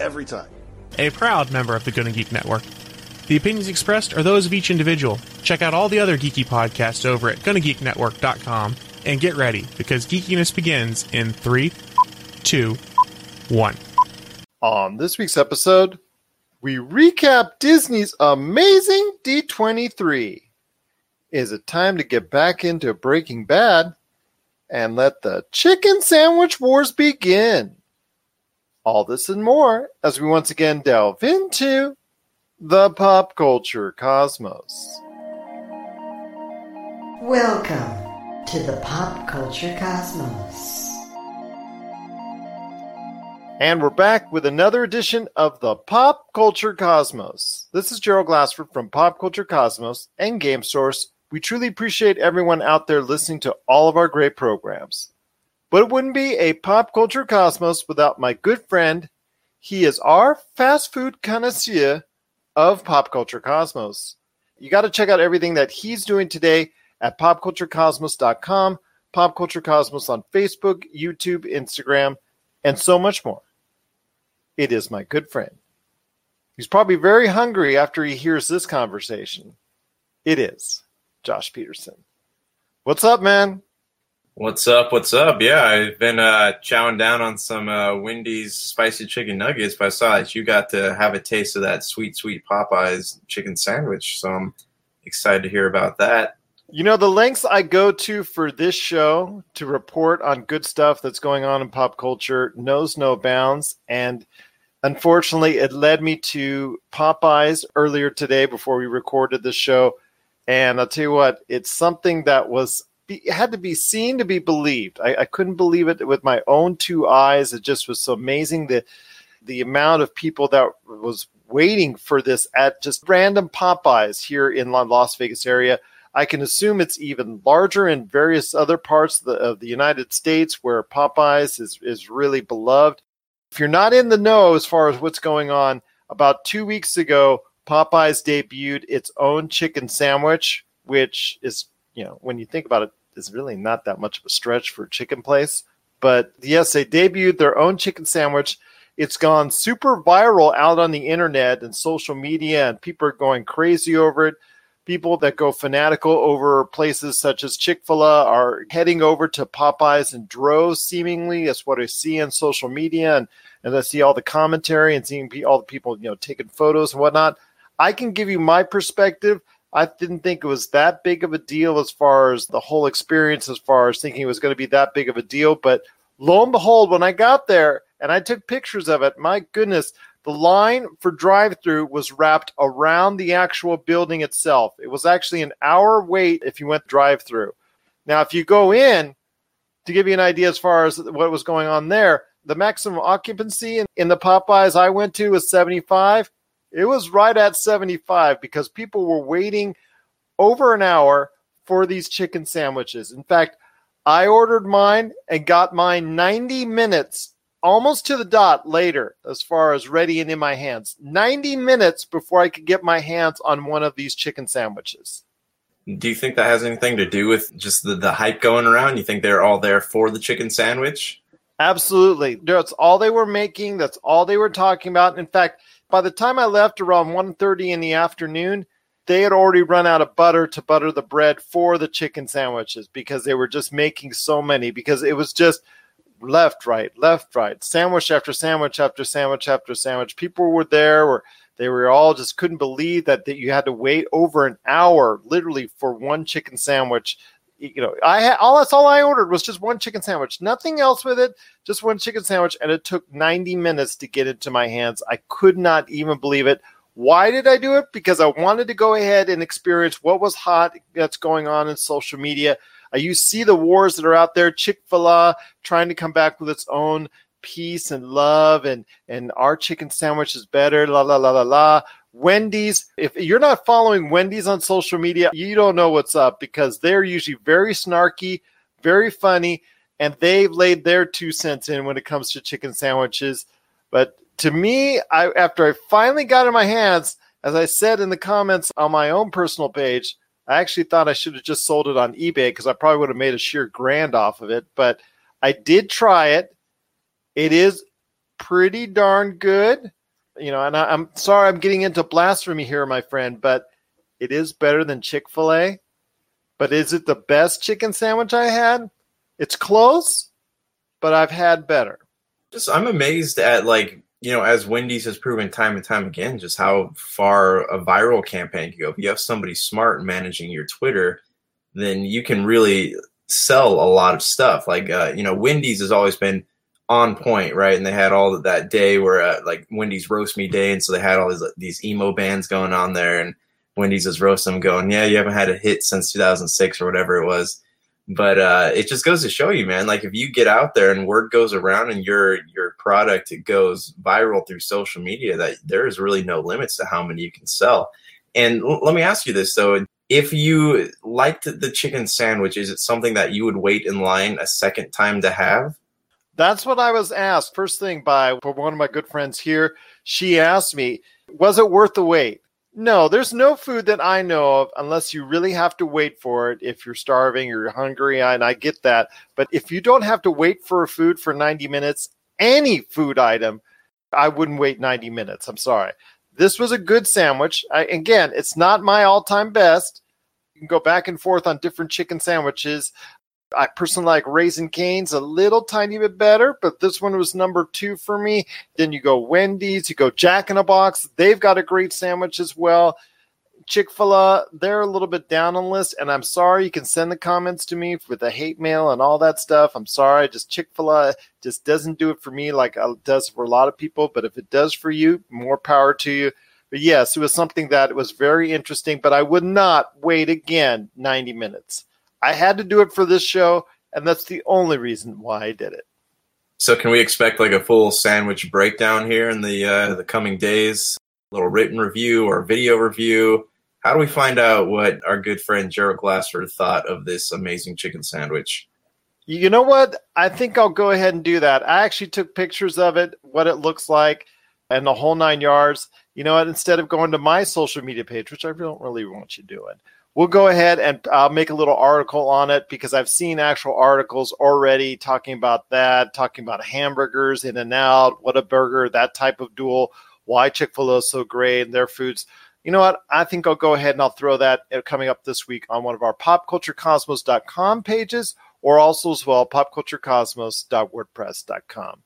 every time. A proud member of the Gonna Geek Network. The opinions expressed are those of each individual. Check out all the other geeky podcasts over at GonnaGeekNetwork.com and get ready because geekiness begins in three, two, one. On this week's episode, we recap Disney's amazing D23. Is it time to get back into Breaking Bad and let the chicken sandwich wars begin? All this and more as we once again delve into the pop culture cosmos. Welcome to the pop culture cosmos. And we're back with another edition of the Pop Culture Cosmos. This is Gerald Glassford from Pop Culture Cosmos and Game Source. We truly appreciate everyone out there listening to all of our great programs. But it wouldn't be a Pop Culture Cosmos without my good friend. He is our fast food connoisseur of Pop Culture Cosmos. You got to check out everything that he's doing today at popculturecosmos.com, Pop Culture Cosmos on Facebook, YouTube, Instagram, and so much more. It is my good friend. He's probably very hungry after he hears this conversation. It is Josh Peterson. What's up, man? What's up? What's up? Yeah, I've been uh, chowing down on some uh, Wendy's spicy chicken nuggets, but I saw that you got to have a taste of that sweet, sweet Popeyes chicken sandwich. So I'm excited to hear about that. You know, the lengths I go to for this show to report on good stuff that's going on in pop culture knows no bounds. And unfortunately, it led me to Popeyes earlier today before we recorded the show. And I'll tell you what, it's something that was it had to be seen to be believed. I, I couldn't believe it with my own two eyes. It just was so amazing the the amount of people that was waiting for this at just random Popeyes here in Las Vegas area. I can assume it's even larger in various other parts of the, of the United States where Popeyes is, is really beloved. If you're not in the know as far as what's going on, about two weeks ago, Popeyes debuted its own chicken sandwich, which is, you know, when you think about it, is really not that much of a stretch for a chicken place. But yes, they debuted their own chicken sandwich. It's gone super viral out on the internet and social media, and people are going crazy over it. People that go fanatical over places such as Chick fil A are heading over to Popeyes in droves, seemingly. That's what I see on social media. And, and I see all the commentary and seeing all the people, you know, taking photos and whatnot. I can give you my perspective. I didn't think it was that big of a deal as far as the whole experience, as far as thinking it was going to be that big of a deal. But lo and behold, when I got there and I took pictures of it, my goodness, the line for drive through was wrapped around the actual building itself. It was actually an hour wait if you went drive through. Now, if you go in, to give you an idea as far as what was going on there, the maximum occupancy in, in the Popeyes I went to was 75 it was right at 75 because people were waiting over an hour for these chicken sandwiches. In fact, I ordered mine and got mine 90 minutes, almost to the dot later, as far as ready and in my hands. 90 minutes before I could get my hands on one of these chicken sandwiches. Do you think that has anything to do with just the, the hype going around? You think they're all there for the chicken sandwich? Absolutely. That's all they were making. That's all they were talking about. In fact, by the time I left around 1.30 in the afternoon, they had already run out of butter to butter the bread for the chicken sandwiches because they were just making so many because it was just left, right, left, right, sandwich after sandwich after sandwich after sandwich. People were there or they were all just couldn't believe that, that you had to wait over an hour literally for one chicken sandwich you know, I had all that's all I ordered was just one chicken sandwich, nothing else with it, just one chicken sandwich, and it took 90 minutes to get into my hands. I could not even believe it. Why did I do it? Because I wanted to go ahead and experience what was hot that's going on in social media. You see the wars that are out there, Chick fil A trying to come back with its own peace and love and and our chicken sandwich is better la la la la la wendy's if you're not following wendy's on social media you don't know what's up because they're usually very snarky very funny and they've laid their two cents in when it comes to chicken sandwiches. But to me i after i finally got in my hands as i said in the comments on my own personal page i actually thought i should have just sold it on ebay because i probably would have made a sheer grand off of it. But i did try it. It is pretty darn good. You know, and I, am sorry I'm getting into blasphemy here, my friend, but it is better than Chick fil A. But is it the best chicken sandwich I had? It's close, but I've had better. Just I'm amazed at like you know, as Wendy's has proven time and time again, just how far a viral campaign can go. If you have somebody smart managing your Twitter, then you can really sell a lot of stuff. Like, uh, you know, Wendy's has always been on point, right? And they had all that day where uh, like Wendy's roast me day, and so they had all these these emo bands going on there, and Wendy's was roasting them, going, "Yeah, you haven't had a hit since 2006 or whatever it was." But uh, it just goes to show you, man. Like if you get out there and word goes around, and your your product goes viral through social media, that there is really no limits to how many you can sell. And l- let me ask you this though: if you liked the chicken sandwich, is it something that you would wait in line a second time to have? That's what I was asked first thing by one of my good friends here. She asked me, was it worth the wait? No, there's no food that I know of unless you really have to wait for it if you're starving or you're hungry, and I get that. But if you don't have to wait for a food for 90 minutes, any food item, I wouldn't wait 90 minutes. I'm sorry. This was a good sandwich. I, again, it's not my all time best. You can go back and forth on different chicken sandwiches. I personally like Raising Cane's a little tiny bit better, but this one was number two for me. Then you go Wendy's, you go Jack in a Box. They've got a great sandwich as well. Chick fil A, they're a little bit down on the list. And I'm sorry, you can send the comments to me with the hate mail and all that stuff. I'm sorry, just Chick fil A just doesn't do it for me like it does for a lot of people. But if it does for you, more power to you. But yes, it was something that was very interesting, but I would not wait again 90 minutes. I had to do it for this show, and that's the only reason why I did it. So, can we expect like a full sandwich breakdown here in the uh, the coming days? A little written review or video review. How do we find out what our good friend Gerald Glassford thought of this amazing chicken sandwich? You know what? I think I'll go ahead and do that. I actually took pictures of it, what it looks like, and the whole nine yards. You know what? Instead of going to my social media page, which I don't really want you doing, we'll go ahead and I'll make a little article on it because I've seen actual articles already talking about that, talking about hamburgers, in and out, Whataburger, that type of duel, why Chick fil A is so great and their foods. You know what? I think I'll go ahead and I'll throw that uh, coming up this week on one of our popculturecosmos.com pages or also as well popculturecosmos.wordpress.com.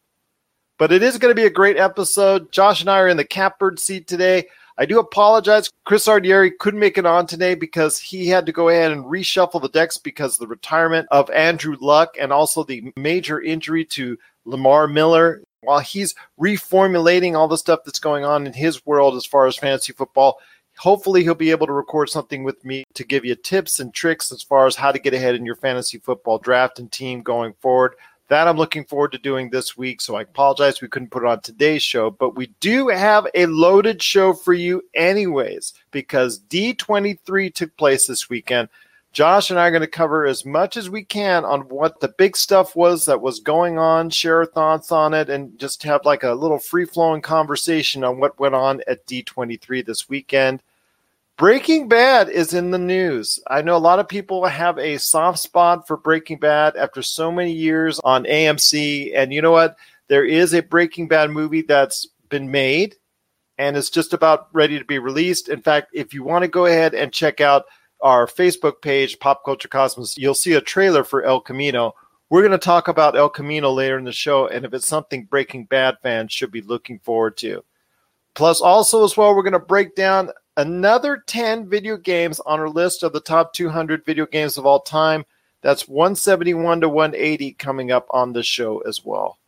But it is going to be a great episode. Josh and I are in the catbird seat today. I do apologize. Chris Ardieri couldn't make it on today because he had to go ahead and reshuffle the decks because the retirement of Andrew Luck and also the major injury to Lamar Miller. While he's reformulating all the stuff that's going on in his world as far as fantasy football, hopefully he'll be able to record something with me to give you tips and tricks as far as how to get ahead in your fantasy football draft and team going forward. That I'm looking forward to doing this week. So I apologize we couldn't put it on today's show, but we do have a loaded show for you, anyways, because D23 took place this weekend. Josh and I are going to cover as much as we can on what the big stuff was that was going on, share our thoughts on it, and just have like a little free flowing conversation on what went on at D23 this weekend. Breaking Bad is in the news. I know a lot of people have a soft spot for Breaking Bad after so many years on AMC. And you know what? There is a Breaking Bad movie that's been made and it's just about ready to be released. In fact, if you want to go ahead and check out our Facebook page, Pop Culture Cosmos, you'll see a trailer for El Camino. We're going to talk about El Camino later in the show, and if it's something Breaking Bad fans should be looking forward to. Plus, also as well, we're going to break down another 10 video games on our list of the top 200 video games of all time. That's 171 to 180 coming up on the show as well.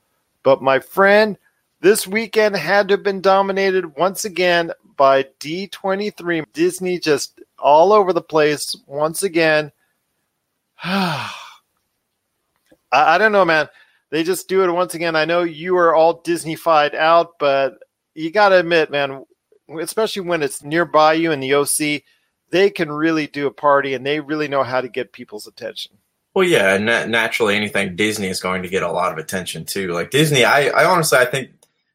But my friend, this weekend had to have been dominated once again by D23. Disney just all over the place once again. I, I don't know, man they just do it once again. I know you are all Disneyfied out, but you got to admit, man, especially when it's nearby you in the OC, they can really do a party and they really know how to get people's attention. Well, yeah, na- naturally, anything Disney is going to get a lot of attention too. Like Disney, I, I honestly, I think,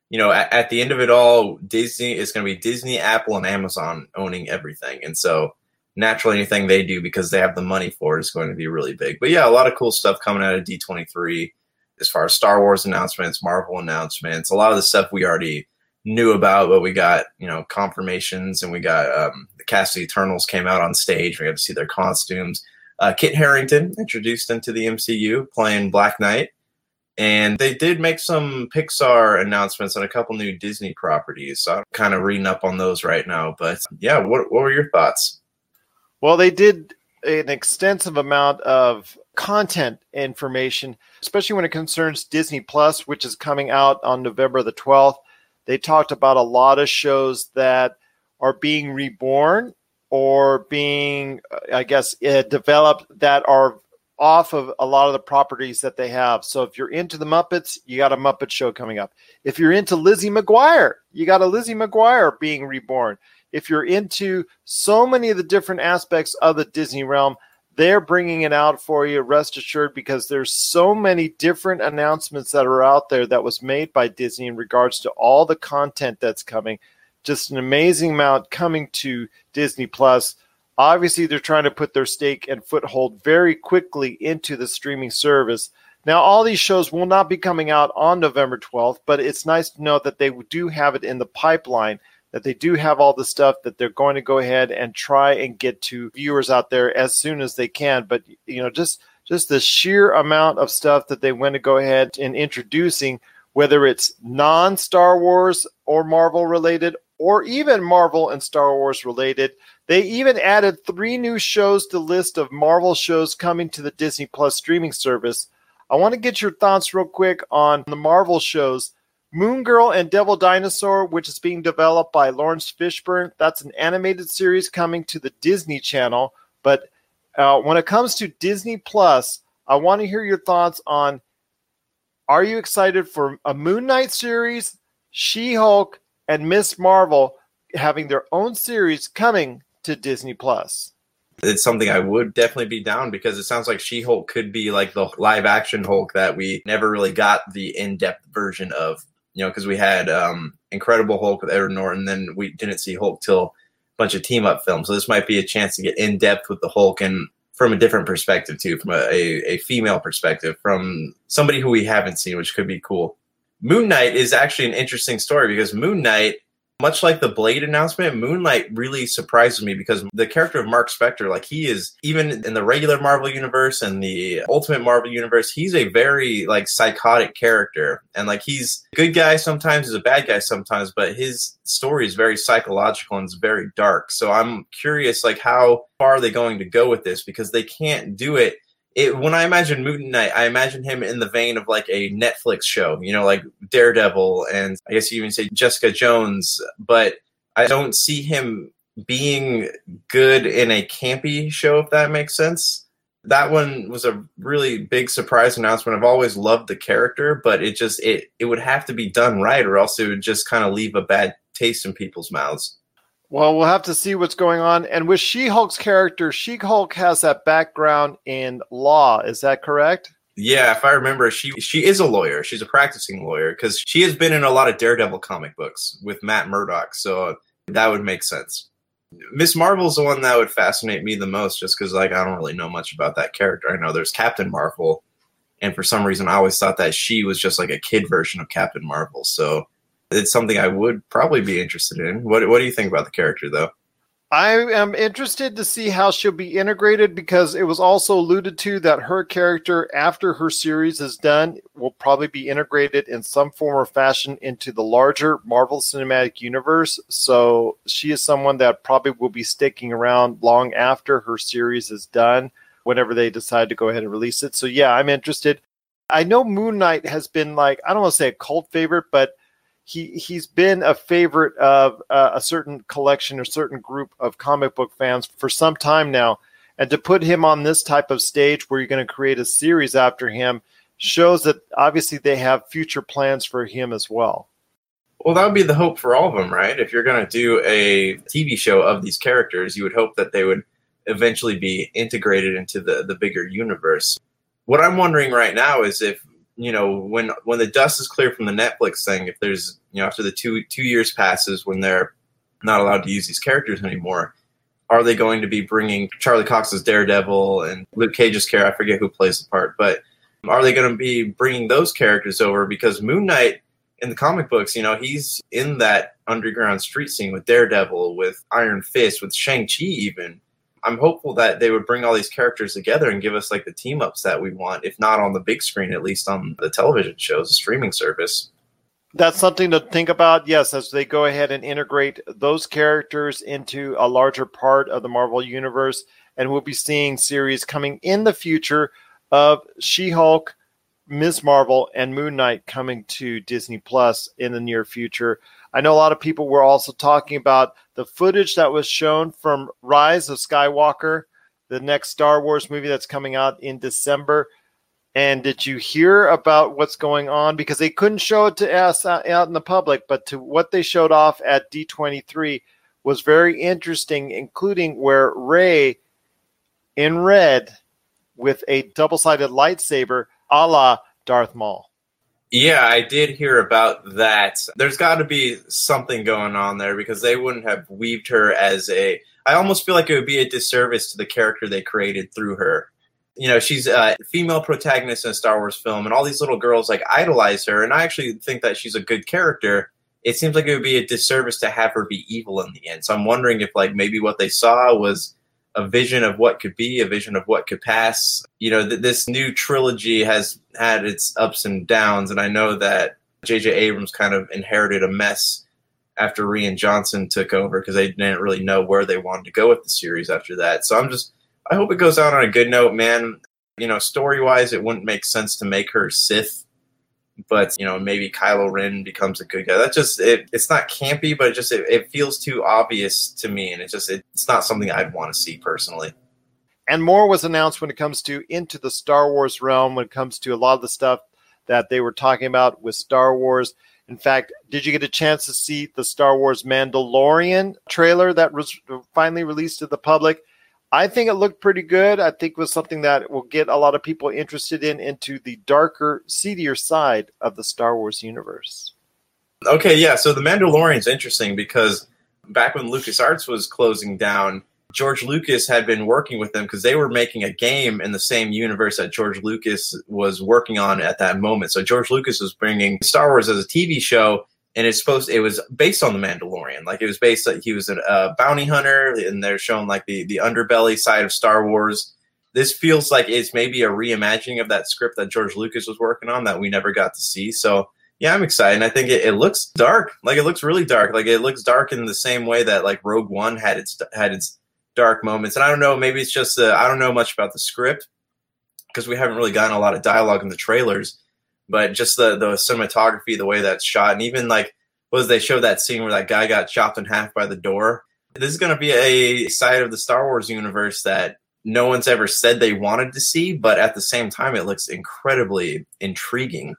you know, at, at the end of it all, Disney is going to be Disney, Apple, and Amazon owning everything, and so naturally, anything they do because they have the money for it is going to be really big. But yeah, a lot of cool stuff coming out of D twenty three as far as Star Wars announcements, Marvel announcements, a lot of the stuff we already knew about, but we got you know confirmations, and we got um, the cast of Eternals came out on stage. We got to see their costumes uh, Kit Harington introduced into the MCU playing Black Knight. And they did make some Pixar announcements on a couple new Disney properties. So I'm kind of reading up on those right now. But yeah, what, what were your thoughts? Well, they did an extensive amount of content information, especially when it concerns Disney Plus, which is coming out on November the 12th. They talked about a lot of shows that are being reborn or being, I guess, uh, developed that are off of a lot of the properties that they have. So if you're into the Muppets, you got a Muppet show coming up. If you're into Lizzie McGuire, you got a Lizzie McGuire being reborn. If you're into so many of the different aspects of the Disney realm, they're bringing it out for you. Rest assured, because there's so many different announcements that are out there that was made by Disney in regards to all the content that's coming just an amazing amount coming to Disney Plus. Obviously, they're trying to put their stake and foothold very quickly into the streaming service. Now, all these shows will not be coming out on November 12th, but it's nice to know that they do have it in the pipeline, that they do have all the stuff that they're going to go ahead and try and get to viewers out there as soon as they can. But, you know, just just the sheer amount of stuff that they want to go ahead and introducing, whether it's non Star Wars or Marvel related or even Marvel and Star Wars related. They even added three new shows to the list of Marvel shows coming to the Disney Plus streaming service. I want to get your thoughts real quick on the Marvel shows. Moon Girl and Devil Dinosaur, which is being developed by Laurence Fishburne. That's an animated series coming to the Disney Channel. But uh, when it comes to Disney Plus, I want to hear your thoughts on are you excited for a Moon Knight series, She Hulk, and Miss Marvel having their own series coming to Disney Plus. It's something I would definitely be down because it sounds like She Hulk could be like the live action Hulk that we never really got the in depth version of. You know, because we had um, Incredible Hulk with Edward Norton, then we didn't see Hulk till a bunch of team up films. So this might be a chance to get in depth with the Hulk and from a different perspective too, from a, a, a female perspective, from somebody who we haven't seen, which could be cool. Moon Knight is actually an interesting story because Moon Knight, much like the Blade announcement, Moon Knight really surprises me because the character of Mark Spector, like he is even in the regular Marvel universe and the Ultimate Marvel universe, he's a very like psychotic character. And like he's a good guy sometimes, he's a bad guy sometimes, but his story is very psychological and it's very dark. So I'm curious like how far are they going to go with this because they can't do it it, when I imagine Moon Knight, I imagine him in the vein of like a Netflix show, you know, like Daredevil and I guess you even say Jessica Jones, but I don't see him being good in a campy show, if that makes sense. That one was a really big surprise announcement. I've always loved the character, but it just it it would have to be done right, or else it would just kind of leave a bad taste in people's mouths. Well, we'll have to see what's going on. And with She Hulk's character, She Hulk has that background in law. Is that correct? Yeah, if I remember, she she is a lawyer. She's a practicing lawyer because she has been in a lot of Daredevil comic books with Matt Murdock. So that would make sense. Miss Marvel's the one that would fascinate me the most, just because like I don't really know much about that character. I know there's Captain Marvel, and for some reason I always thought that she was just like a kid version of Captain Marvel. So it's something I would probably be interested in. What What do you think about the character, though? I am interested to see how she'll be integrated because it was also alluded to that her character, after her series is done, will probably be integrated in some form or fashion into the larger Marvel Cinematic Universe. So she is someone that probably will be sticking around long after her series is done, whenever they decide to go ahead and release it. So, yeah, I'm interested. I know Moon Knight has been like, I don't want to say a cult favorite, but he he's been a favorite of uh, a certain collection or certain group of comic book fans for some time now. And to put him on this type of stage where you're going to create a series after him, shows that obviously they have future plans for him as well. Well, that would be the hope for all of them, right? If you're going to do a TV show of these characters, you would hope that they would eventually be integrated into the the bigger universe. What I'm wondering right now is if you know when when the dust is clear from the Netflix thing, if there's you know after the two two years passes when they're not allowed to use these characters anymore, are they going to be bringing Charlie Cox's Daredevil and Luke Cage's character? I forget who plays the part, but are they going to be bringing those characters over? Because Moon Knight in the comic books, you know, he's in that underground street scene with Daredevil, with Iron Fist, with Shang Chi, even. I'm hopeful that they would bring all these characters together and give us like the team ups that we want, if not on the big screen, at least on the television shows, the streaming service. That's something to think about, yes, as they go ahead and integrate those characters into a larger part of the Marvel Universe. And we'll be seeing series coming in the future of She Hulk, Ms. Marvel, and Moon Knight coming to Disney Plus in the near future. I know a lot of people were also talking about the footage that was shown from Rise of Skywalker, the next Star Wars movie that's coming out in December. And did you hear about what's going on? Because they couldn't show it to us uh, out in the public, but to what they showed off at D23 was very interesting, including where Rey in red with a double sided lightsaber a la Darth Maul. Yeah, I did hear about that. There's got to be something going on there because they wouldn't have weaved her as a. I almost feel like it would be a disservice to the character they created through her. You know, she's a female protagonist in a Star Wars film, and all these little girls like idolize her, and I actually think that she's a good character. It seems like it would be a disservice to have her be evil in the end. So I'm wondering if, like, maybe what they saw was a vision of what could be, a vision of what could pass. You know, th- this new trilogy has had its ups and downs, and I know that J.J. Abrams kind of inherited a mess after Rian Johnson took over because they didn't really know where they wanted to go with the series after that. So I'm just, I hope it goes out on a good note, man. You know, story wise, it wouldn't make sense to make her Sith but you know maybe Kylo Ren becomes a good guy. That just it, it's not campy, but it just it, it feels too obvious to me, and it just it, it's not something I'd want to see personally. And more was announced when it comes to into the Star Wars realm. When it comes to a lot of the stuff that they were talking about with Star Wars. In fact, did you get a chance to see the Star Wars Mandalorian trailer that was finally released to the public? I think it looked pretty good. I think it was something that will get a lot of people interested in into the darker, seedier side of the Star Wars universe. Okay, yeah. So the Mandalorian's interesting because back when LucasArts was closing down, George Lucas had been working with them because they were making a game in the same universe that George Lucas was working on at that moment. So George Lucas was bringing Star Wars as a TV show and it's supposed it was based on the Mandalorian. Like it was based like he was a uh, bounty hunter, and they're showing like the the underbelly side of Star Wars. This feels like it's maybe a reimagining of that script that George Lucas was working on that we never got to see. So yeah, I'm excited. I think it, it looks dark. Like it looks really dark. Like it looks dark in the same way that like Rogue One had its had its dark moments. And I don't know, maybe it's just uh, I don't know much about the script because we haven't really gotten a lot of dialogue in the trailers but just the the cinematography, the way that's shot, and even like was they showed that scene where that guy got chopped in half by the door. This is going to be a side of the Star Wars universe that no one's ever said they wanted to see, but at the same time, it looks incredibly intriguing.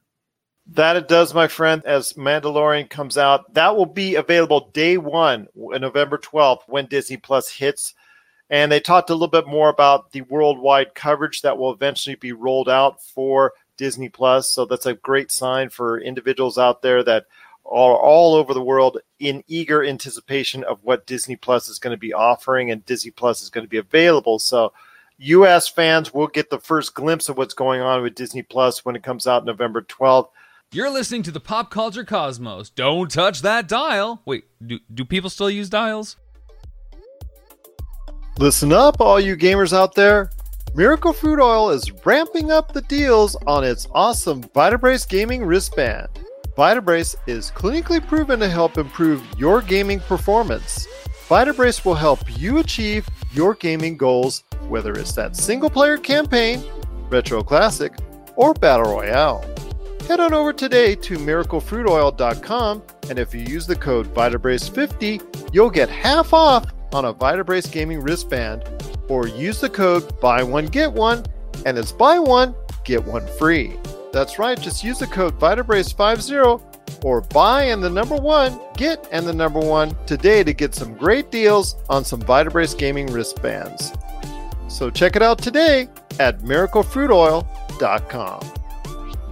That it does, my friend. As Mandalorian comes out, that will be available day one, November 12th, when Disney Plus hits. And they talked a little bit more about the worldwide coverage that will eventually be rolled out for Disney Plus. So that's a great sign for individuals out there that are all over the world in eager anticipation of what Disney Plus is going to be offering and Disney Plus is going to be available. So US fans will get the first glimpse of what's going on with Disney Plus when it comes out November 12th. You're listening to the Pop Culture Cosmos. Don't touch that dial. Wait, do, do people still use dials? Listen up, all you gamers out there. Miracle Fruit Oil is ramping up the deals on its awesome Vitabrace gaming wristband. Vitabrace is clinically proven to help improve your gaming performance. Vitabrace will help you achieve your gaming goals, whether it's that single player campaign, retro classic, or battle royale. Head on over today to miraclefruitoil.com and if you use the code Vitabrace50, you'll get half off on a Vitabrace gaming wristband or use the code buy one get one and it's buy one get one free. That's right, just use the code VitaBrace50 or buy and the number one, get and the number one today to get some great deals on some Vitabrace gaming wristbands. So check it out today at miraclefruitoil.com.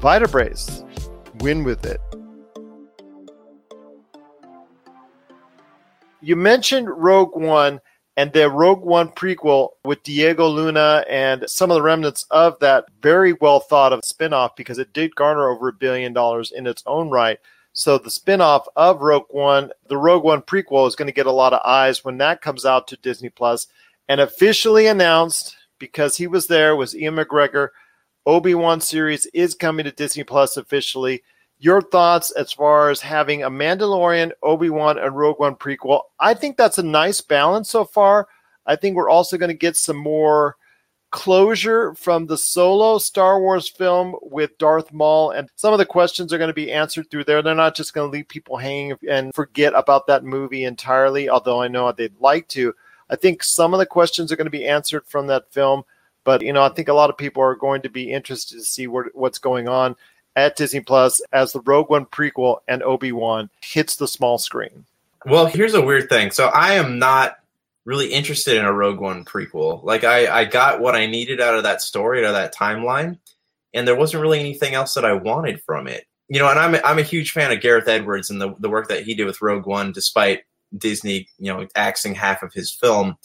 Vitabrace, win with it. You mentioned Rogue One and the Rogue One prequel with Diego Luna and some of the remnants of that very well thought of spinoff because it did garner over a billion dollars in its own right. So the spinoff of Rogue One, the Rogue One prequel, is going to get a lot of eyes when that comes out to Disney Plus. And officially announced because he was there was Ewan McGregor. Obi Wan series is coming to Disney Plus officially. Your thoughts as far as having a Mandalorian, Obi Wan, and Rogue One prequel? I think that's a nice balance so far. I think we're also going to get some more closure from the solo Star Wars film with Darth Maul, and some of the questions are going to be answered through there. They're not just going to leave people hanging and forget about that movie entirely, although I know they'd like to. I think some of the questions are going to be answered from that film, but you know, I think a lot of people are going to be interested to see what, what's going on at Disney Plus as the Rogue One prequel and Obi Wan hits the small screen. Well, here's a weird thing. So I am not really interested in a Rogue One prequel. Like I, I got what I needed out of that story, out of that timeline, and there wasn't really anything else that I wanted from it. You know, and I'm a, I'm a huge fan of Gareth Edwards and the the work that he did with Rogue One, despite Disney, you know, axing half of his film.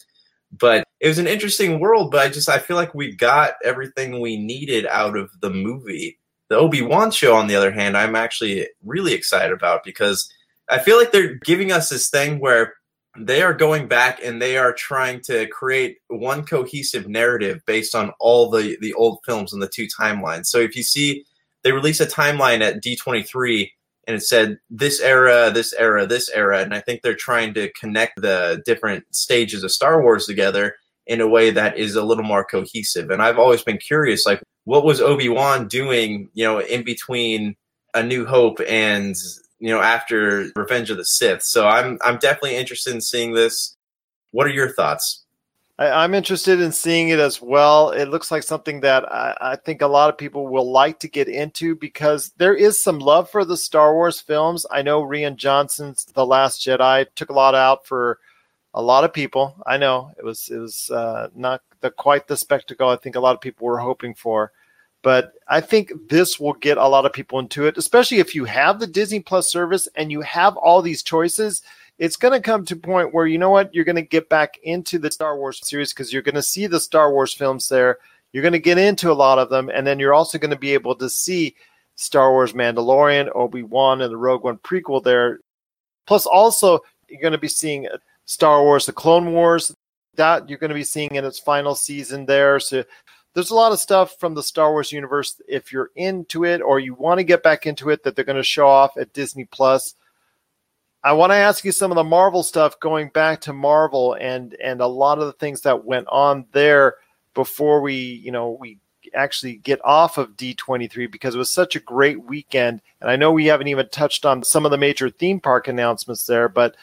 But it was an interesting world. But I just I feel like we got everything we needed out of the movie. The Obi Wan show, on the other hand, I'm actually really excited about because I feel like they're giving us this thing where they are going back and they are trying to create one cohesive narrative based on all the the old films and the two timelines. So if you see they release a timeline at D23 and it said this era, this era, this era and I think they're trying to connect the different stages of Star Wars together in a way that is a little more cohesive. And I've always been curious like what was Obi-Wan doing, you know, in between A New Hope and you know, after Revenge of the Sith. So I'm I'm definitely interested in seeing this. What are your thoughts? I, am interested in seeing it as well. It looks like something that I, I, think a lot of people will like to get into because there is some love for the Star Wars films. I know Rian Johnson's The Last Jedi took a lot out for a lot of people. I know it was it was uh, not the quite the spectacle I think a lot of people were hoping for. But I think this will get a lot of people into it, especially if you have the Disney Plus service and you have all these choices. It's going to come to a point where you know what you're going to get back into the Star Wars series because you're going to see the Star Wars films there. You're going to get into a lot of them, and then you're also going to be able to see Star Wars Mandalorian, Obi Wan, and the Rogue One prequel there. Plus, also you're going to be seeing Star Wars: The Clone Wars. That you're going to be seeing in its final season there. So there's a lot of stuff from the Star Wars universe. If you're into it or you want to get back into it, that they're going to show off at Disney Plus. I want to ask you some of the Marvel stuff going back to Marvel and and a lot of the things that went on there before we you know we actually get off of D23 because it was such a great weekend. And I know we haven't even touched on some of the major theme park announcements there, but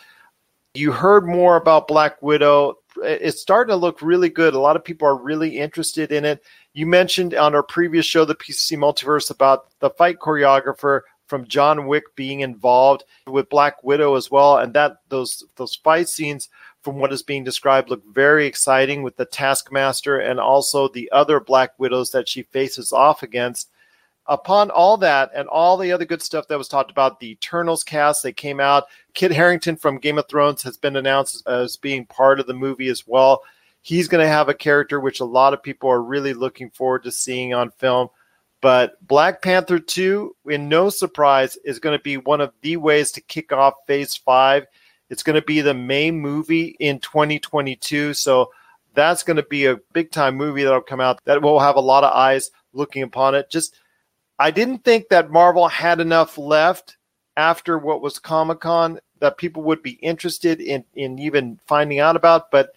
you heard more about Black Widow it's starting to look really good. A lot of people are really interested in it. You mentioned on our previous show, the PCC Multiverse, about the fight choreographer from John Wick being involved with Black Widow as well, and that those those fight scenes, from what is being described, look very exciting with the Taskmaster and also the other Black Widows that she faces off against upon all that and all the other good stuff that was talked about, the Eternals cast that came out, Kit Harington from Game of Thrones has been announced as being part of the movie as well. He's going to have a character which a lot of people are really looking forward to seeing on film. But Black Panther 2, in no surprise, is going to be one of the ways to kick off phase five. It's going to be the main movie in 2022. So that's going to be a big time movie that'll come out that will have a lot of eyes looking upon it. Just I didn't think that Marvel had enough left after what was Comic Con that people would be interested in in even finding out about. But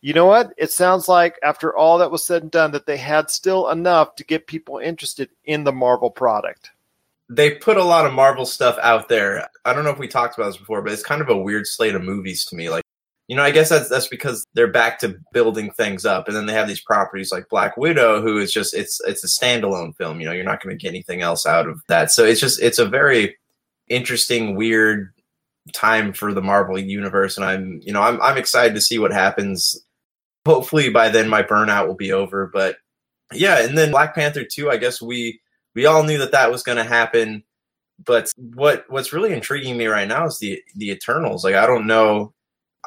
you know what? It sounds like after all that was said and done, that they had still enough to get people interested in the Marvel product. They put a lot of Marvel stuff out there. I don't know if we talked about this before, but it's kind of a weird slate of movies to me. Like you know, I guess that's that's because they're back to building things up, and then they have these properties like Black Widow, who is just it's it's a standalone film. You know, you're not going to get anything else out of that. So it's just it's a very interesting, weird time for the Marvel universe, and I'm you know I'm I'm excited to see what happens. Hopefully by then my burnout will be over, but yeah, and then Black Panther two. I guess we we all knew that that was going to happen but what what's really intriguing me right now is the the Eternals. Like I don't know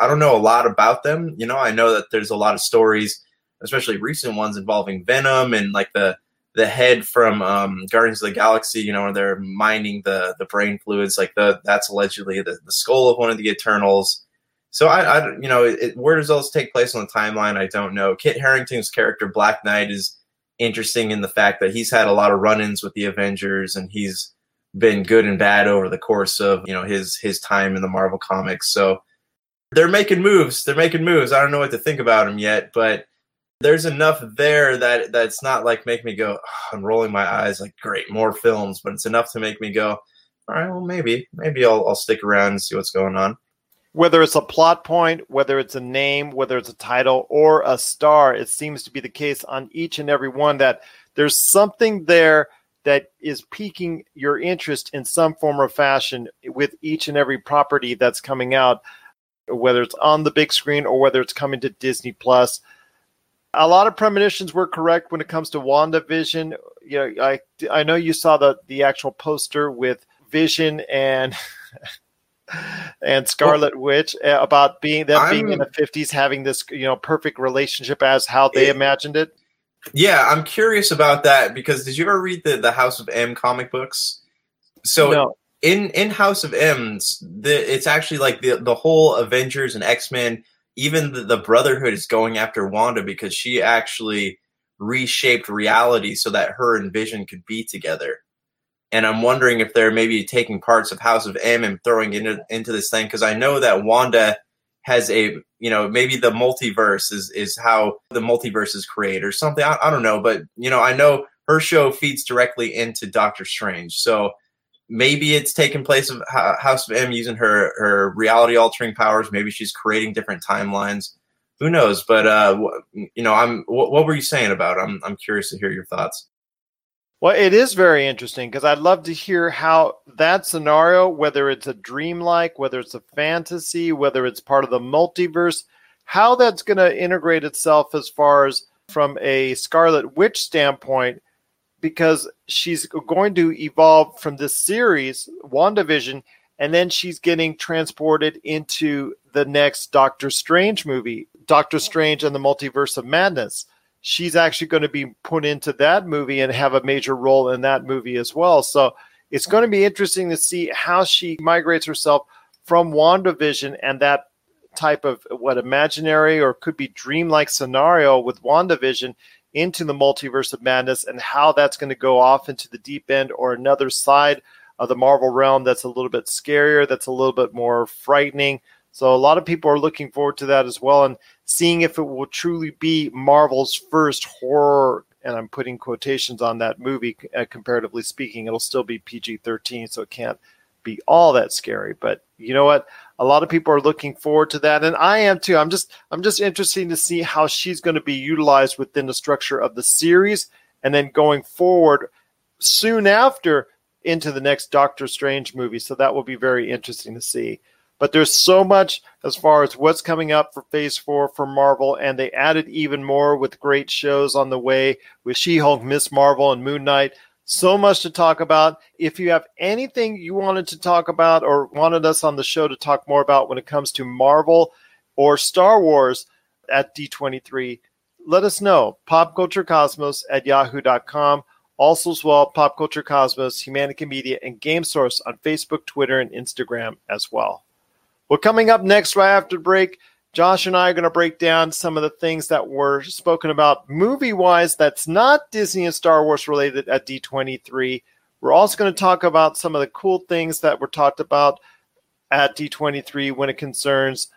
I don't know a lot about them. You know, I know that there's a lot of stories, especially recent ones involving Venom and like the the head from um, Guardians of the Galaxy. You know, where they're mining the the brain fluids. Like the that's allegedly the, the skull of one of the Eternals. So I, I you know, it, where does those take place on the timeline? I don't know. Kit Harington's character Black Knight is interesting in the fact that he's had a lot of run-ins with the Avengers and he's been good and bad over the course of you know his his time in the Marvel comics. So they're making moves. They're making moves. I don't know what to think about them yet, but there's enough there that that's not like make me go. Oh, I'm rolling my eyes like great more films, but it's enough to make me go. All right, well maybe maybe I'll I'll stick around and see what's going on. Whether it's a plot point, whether it's a name, whether it's a title or a star, it seems to be the case on each and every one that there's something there that is piquing your interest in some form or fashion with each and every property that's coming out whether it's on the big screen or whether it's coming to Disney Plus. A lot of premonitions were correct when it comes to WandaVision. You know, I I know you saw the the actual poster with Vision and and Scarlet well, Witch uh, about being them I'm, being in the 50s having this, you know, perfect relationship as how they it, imagined it. Yeah, I'm curious about that because did you ever read the the House of M comic books? So no in in House of M's, the it's actually like the the whole Avengers and X Men, even the, the Brotherhood is going after Wanda because she actually reshaped reality so that her and Vision could be together. And I'm wondering if they're maybe taking parts of House of M and throwing into, into this thing because I know that Wanda has a you know maybe the multiverse is is how the multiverse is created or something. I, I don't know, but you know I know her show feeds directly into Doctor Strange, so maybe it's taken place of House of M using her her reality altering powers. Maybe she's creating different timelines. Who knows? But uh, you know, I'm. What, what were you saying about? It? I'm I'm curious to hear your thoughts. Well, it is very interesting because I'd love to hear how that scenario, whether it's a dreamlike, whether it's a fantasy, whether it's part of the multiverse, how that's going to integrate itself as far as from a Scarlet Witch standpoint because she's going to evolve from this series, WandaVision, and then she's getting transported into the next Doctor Strange movie, Doctor Strange and the Multiverse of Madness. She's actually going to be put into that movie and have a major role in that movie as well. So it's going to be interesting to see how she migrates herself from WandaVision and that type of what imaginary or could be dreamlike scenario with WandaVision into the multiverse of madness and how that's going to go off into the deep end or another side of the Marvel realm that's a little bit scarier, that's a little bit more frightening. So a lot of people are looking forward to that as well and seeing if it will truly be Marvel's first horror and I'm putting quotations on that movie uh, comparatively speaking. It'll still be PG-13 so it can't be all that scary, but you know what? a lot of people are looking forward to that and i am too. I'm just i'm just interested to see how she's going to be utilized within the structure of the series and then going forward soon after into the next doctor strange movie so that will be very interesting to see. But there's so much as far as what's coming up for phase four for marvel and they added even more with great shows on the way with she-hulk miss marvel and moon knight so much to talk about. If you have anything you wanted to talk about or wanted us on the show to talk more about when it comes to Marvel or Star Wars at D23, let us know. Popculturecosmos at yahoo.com. Also, as well, Pop Culture Cosmos, Humanica Media, and Game Source on Facebook, Twitter, and Instagram as well. Well, coming up next, right after break, Josh and I are going to break down some of the things that were spoken about movie wise that's not Disney and Star Wars related at D23. We're also going to talk about some of the cool things that were talked about at D23 when it concerns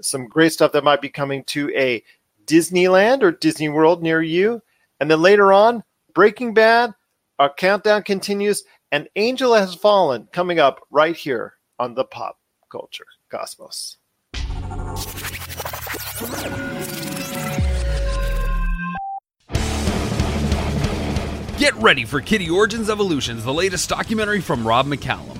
some great stuff that might be coming to a Disneyland or Disney World near you. And then later on, Breaking Bad, our countdown continues, and Angel Has Fallen coming up right here on the Pop Culture Cosmos. Get ready for Kittie Origins Evolutions, the latest documentary from Rob McCallum.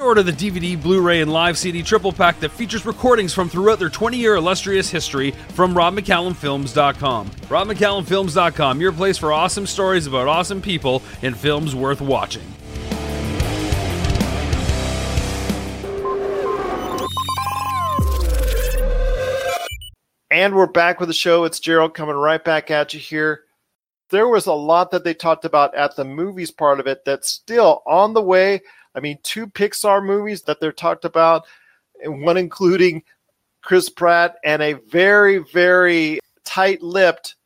Order the DVD, Blu ray, and live CD triple pack that features recordings from throughout their 20 year illustrious history from RobMcCallumFilms.com. RobMcCallumFilms.com, your place for awesome stories about awesome people and films worth watching. And we're back with the show. It's Gerald coming right back at you here. There was a lot that they talked about at the movies part of it that's still on the way. I mean, two Pixar movies that they're talked about, one including Chris Pratt and a very, very tight lipped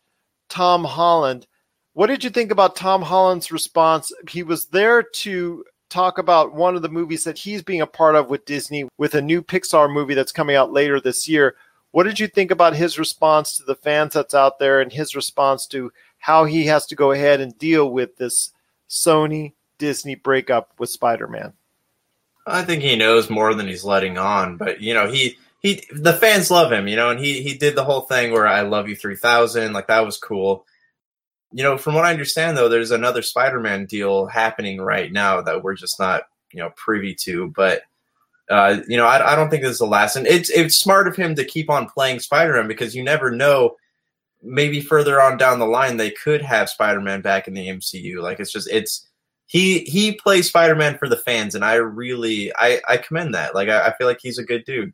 Tom Holland. What did you think about Tom Holland's response? He was there to talk about one of the movies that he's being a part of with Disney with a new Pixar movie that's coming out later this year. What did you think about his response to the fans that's out there and his response to how he has to go ahead and deal with this Sony Disney breakup with Spider Man? I think he knows more than he's letting on, but you know, he he the fans love him, you know, and he he did the whole thing where I love you 3000, like that was cool. You know, from what I understand though, there's another Spider-Man deal happening right now that we're just not, you know, privy to, but uh, you know, I, I don't think this is the last. And it's it's smart of him to keep on playing Spider-Man because you never know. Maybe further on down the line, they could have Spider-Man back in the MCU. Like it's just it's he he plays Spider-Man for the fans, and I really I I commend that. Like I, I feel like he's a good dude.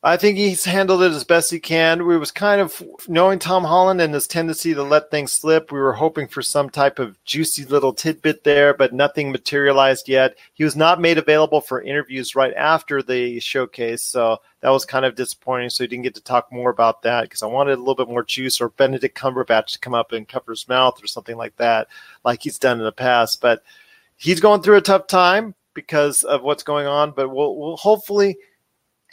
I think he's handled it as best he can. We was kind of knowing Tom Holland and his tendency to let things slip. We were hoping for some type of juicy little tidbit there, but nothing materialized yet. He was not made available for interviews right after the showcase, so that was kind of disappointing. So he didn't get to talk more about that because I wanted a little bit more juice or Benedict Cumberbatch to come up and cover his mouth or something like that, like he's done in the past. But he's going through a tough time because of what's going on. But we'll, we'll hopefully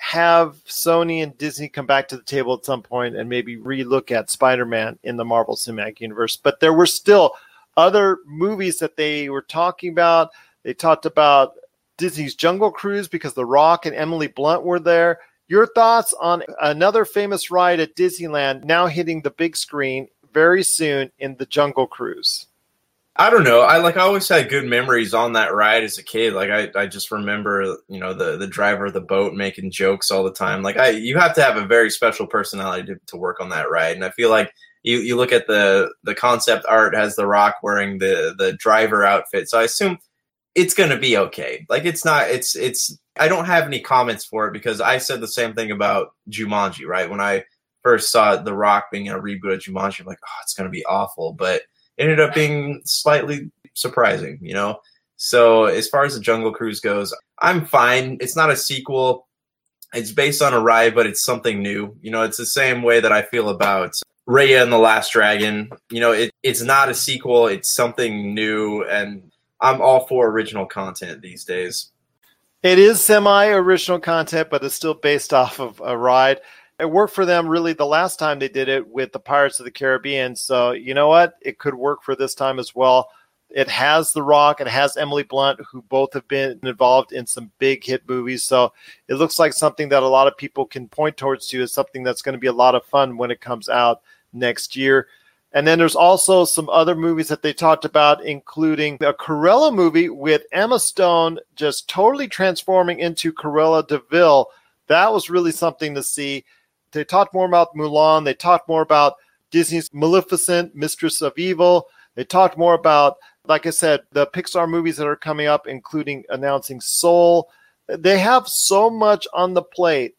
have Sony and Disney come back to the table at some point and maybe relook at Spider-Man in the Marvel Cinematic Universe. But there were still other movies that they were talking about. They talked about Disney's Jungle Cruise because The Rock and Emily Blunt were there. Your thoughts on another famous ride at Disneyland now hitting the big screen very soon in the Jungle Cruise? I don't know. I like I always had good memories on that ride as a kid. Like I, I just remember, you know, the the driver of the boat making jokes all the time. Like I you have to have a very special personality to, to work on that ride. And I feel like you, you look at the the concept art has the rock wearing the the driver outfit. So I assume it's gonna be okay. Like it's not it's it's I don't have any comments for it because I said the same thing about Jumanji, right? When I first saw The Rock being in a reboot of Jumanji, I'm like, oh, it's gonna be awful. But ended up being slightly surprising, you know? So as far as the Jungle Cruise goes, I'm fine. It's not a sequel. It's based on a ride, but it's something new. You know, it's the same way that I feel about Raya and the Last Dragon. You know, it, it's not a sequel, it's something new, and I'm all for original content these days. It is semi original content, but it's still based off of a ride it worked for them really the last time they did it with the Pirates of the Caribbean. So you know what? It could work for this time as well. It has The Rock and it has Emily Blunt, who both have been involved in some big hit movies. So it looks like something that a lot of people can point towards to is something that's going to be a lot of fun when it comes out next year. And then there's also some other movies that they talked about, including a Cruella movie with Emma Stone just totally transforming into Cruella de Vil. That was really something to see they talked more about Mulan. They talked more about Disney's Maleficent, Mistress of Evil. They talked more about, like I said, the Pixar movies that are coming up, including announcing Soul. They have so much on the plate.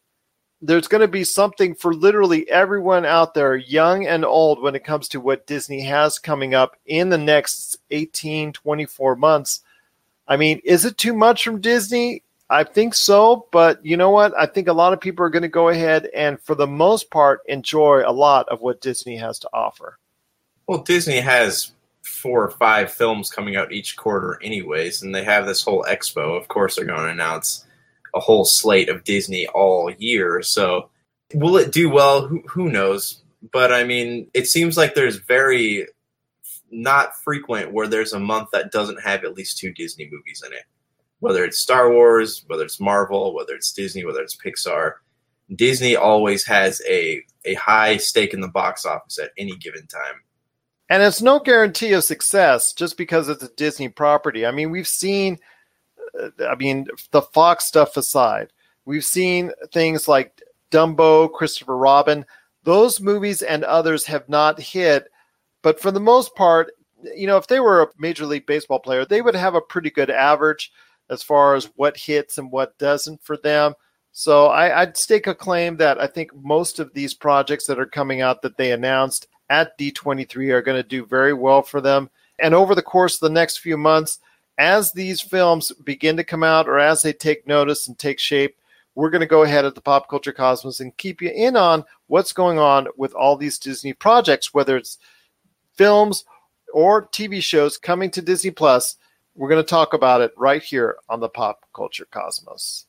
There's going to be something for literally everyone out there, young and old, when it comes to what Disney has coming up in the next 18, 24 months. I mean, is it too much from Disney? I think so, but you know what? I think a lot of people are going to go ahead and, for the most part, enjoy a lot of what Disney has to offer. Well, Disney has four or five films coming out each quarter, anyways, and they have this whole expo. Of course, they're going to announce a whole slate of Disney all year. So, will it do well? Who, who knows? But I mean, it seems like there's very not frequent where there's a month that doesn't have at least two Disney movies in it. Whether it's Star Wars, whether it's Marvel, whether it's Disney, whether it's Pixar, Disney always has a a high stake in the box office at any given time. And it's no guarantee of success just because it's a Disney property. I mean, we've seen, uh, I mean, the Fox stuff aside, we've seen things like Dumbo, Christopher Robin. Those movies and others have not hit, but for the most part, you know, if they were a Major League Baseball player, they would have a pretty good average as far as what hits and what doesn't for them. So I, would stake a claim that I think most of these projects that are coming out that they announced at D23 are going to do very well for them. And over the course of the next few months, as these films begin to come out or as they take notice and take shape, we're going to go ahead at the Pop Culture Cosmos and keep you in on what's going on with all these Disney projects, whether it's films or TV shows coming to Disney Plus. We're going to talk about it right here on the Pop Culture Cosmos.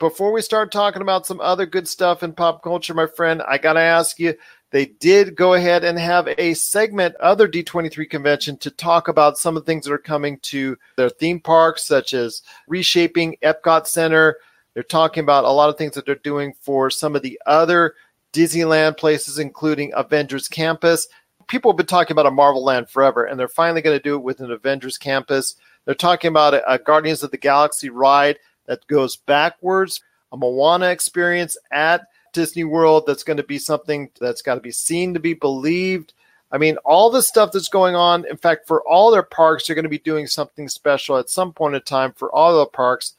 Before we start talking about some other good stuff in pop culture, my friend, I got to ask you they did go ahead and have a segment, other D23 convention, to talk about some of the things that are coming to their theme parks, such as reshaping Epcot Center. They're talking about a lot of things that they're doing for some of the other Disneyland places, including Avengers Campus. People have been talking about a Marvel Land forever, and they're finally going to do it with an Avengers Campus. They're talking about a, a Guardians of the Galaxy ride that goes backwards, a Moana experience at Disney World that's going to be something that's got to be seen to be believed. I mean, all the stuff that's going on. In fact, for all their parks, they're going to be doing something special at some point in time for all the parks.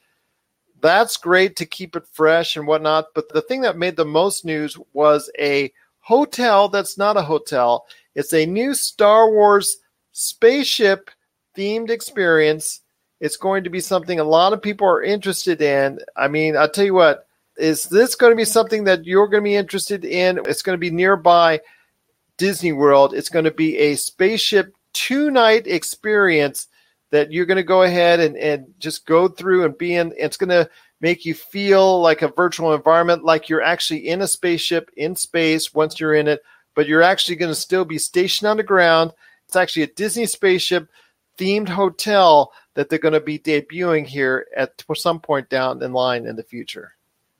That's great to keep it fresh and whatnot. But the thing that made the most news was a hotel that's not a hotel. It's a new Star Wars spaceship themed experience. It's going to be something a lot of people are interested in. I mean, I'll tell you what, is this going to be something that you're going to be interested in? It's going to be nearby Disney World. It's going to be a spaceship two night experience that you're going to go ahead and, and just go through and be in. It's going to make you feel like a virtual environment, like you're actually in a spaceship in space once you're in it, but you're actually going to still be stationed on the ground. It's actually a Disney spaceship themed hotel that they're going to be debuting here at some point down in line in the future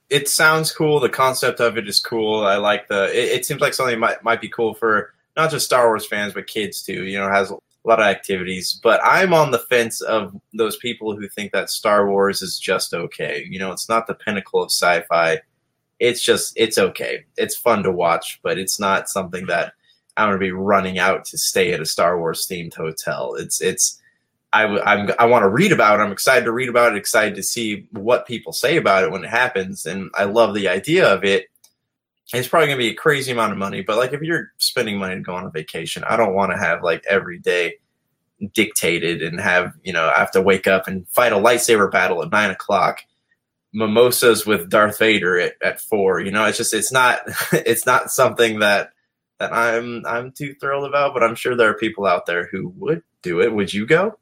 it sounds cool. The concept of it is cool. I like the. It, it, seems like something might might be cool for not just Star Wars fans but kids too. You know, has a lot of activities. But I'm on the fence of those people who think that Star Wars is just okay. You know, it's not the pinnacle of sci-fi. It's just it's okay. It's fun to watch, but it's not something that I'm to be running out to stay at a Star Wars themed hotel. It's it's I, I'm, I want to read about it. I'm excited to read about it, excited to see what people say about it when it happens. And I love the idea of it. It's probably to be a crazy amount of money, but like if you're spending money to go on a vacation, I don't want to have like every day dictated and have, you know, I have to wake up and fight a lightsaber battle at nine o'clock mimosas with Darth Vader at, at four. You know, it's just it's not it's not something that that I'm I'm too thrilled about, but I'm sure there are people out there who would do it. Would you go?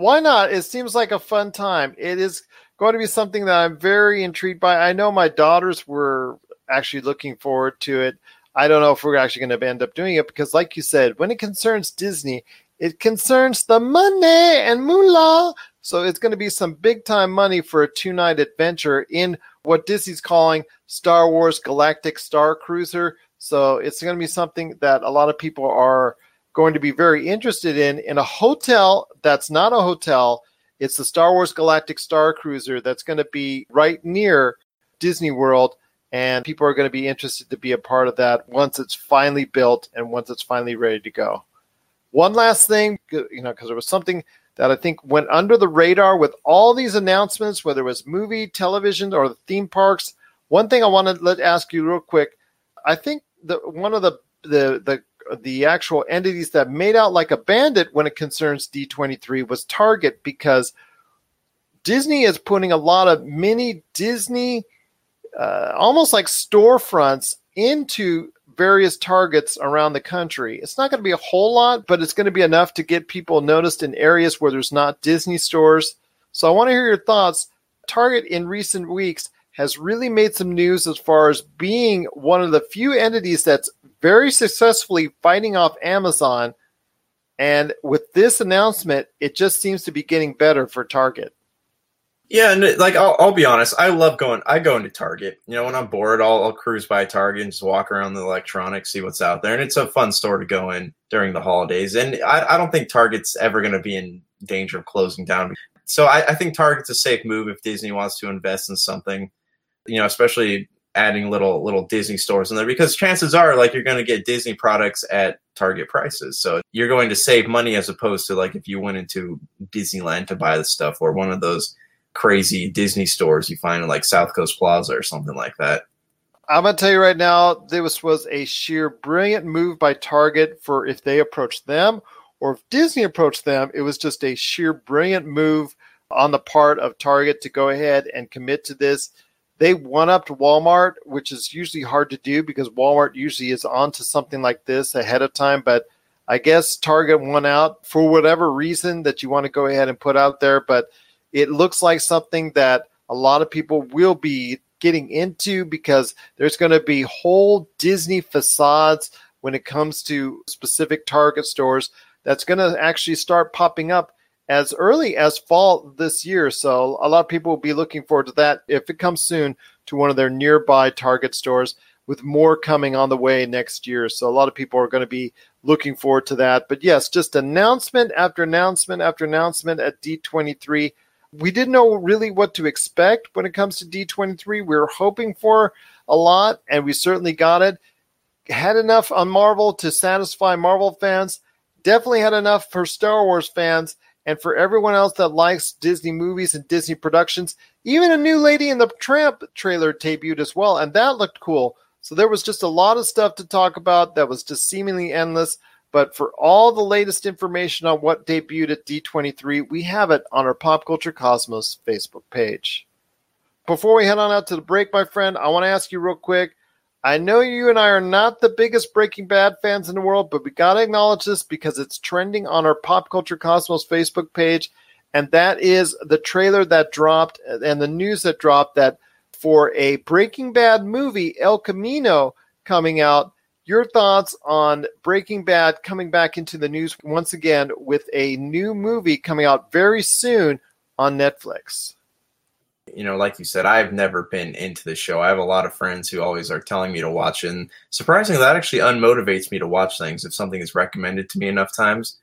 why not? It seems like a fun time. It is going to be something that I'm very intrigued by. I know my daughters were actually looking forward to it. I don't know if we're actually going to end up doing it because, like you said, when it concerns Disney, it concerns the money and moolah. So it's going to be some big time money for a two night adventure in what Disney's calling Star Wars Galactic Star Cruiser. So it's going to be something that a lot of people are going to be very interested in in a hotel that's not a hotel. It's the Star Wars Galactic Star Cruiser that's going to be right near Disney World. And people are going to be interested to be a part of that once it's finally built and once it's finally ready to go. One last thing, you know, because there was something that I think went under the radar with all these announcements, whether it was movie, television, or the theme parks. One thing I want to let ask you real quick. I think the one of the the the the actual entities that made out like a bandit when it concerns D23 was Target because Disney is putting a lot of mini Disney, uh, almost like storefronts into various targets around the country. It's not going to be a whole lot, but it's going to be enough to get people noticed in areas where there's not Disney stores. So I want to hear your thoughts. Target in recent weeks has really made some news as far as being one of the few entities that's very successfully fighting off Amazon. And with this announcement, it just seems to be getting better for Target. Yeah, and like I'll, I'll be honest, I love going. I go into Target. You know, when I'm bored, I'll, I'll cruise by Target and just walk around the electronics, see what's out there, and it's a fun store to go in during the holidays. And I, I don't think Target's ever going to be in danger of closing down. So I, I think Target's a safe move if Disney wants to invest in something. You know, especially adding little little Disney stores in there because chances are like you're going to get Disney products at Target prices. So you're going to save money as opposed to like if you went into Disneyland to buy the stuff or one of those crazy Disney stores you find in like South Coast Plaza or something like that. I'm gonna tell you right now, this was a sheer brilliant move by Target for if they approached them or if Disney approached them, it was just a sheer brilliant move on the part of Target to go ahead and commit to this. They one upped Walmart, which is usually hard to do because Walmart usually is onto something like this ahead of time. But I guess Target won out for whatever reason that you want to go ahead and put out there. But it looks like something that a lot of people will be getting into because there's going to be whole Disney facades when it comes to specific Target stores that's going to actually start popping up as early as fall this year. So a lot of people will be looking forward to that if it comes soon to one of their nearby Target stores with more coming on the way next year. So a lot of people are going to be looking forward to that. But yes, just announcement after announcement after announcement at D23 we didn't know really what to expect when it comes to D23. We were hoping for a lot, and we certainly got it. Had enough on Marvel to satisfy Marvel fans, definitely had enough for Star Wars fans, and for everyone else that likes Disney movies and Disney productions. Even a new Lady and the Tramp trailer debuted as well, and that looked cool. So there was just a lot of stuff to talk about that was just seemingly endless. But for all the latest information on what debuted at D23, we have it on our Pop Culture Cosmos Facebook page. Before we head on out to the break, my friend, I want to ask you real quick. I know you and I are not the biggest Breaking Bad fans in the world, but we got to acknowledge this because it's trending on our Pop Culture Cosmos Facebook page. And that is the trailer that dropped and the news that dropped that for a Breaking Bad movie, El Camino, coming out, your thoughts on Breaking Bad coming back into the news once again with a new movie coming out very soon on Netflix? You know, like you said, I've never been into the show. I have a lot of friends who always are telling me to watch it. And surprisingly, that actually unmotivates me to watch things if something is recommended to me enough times.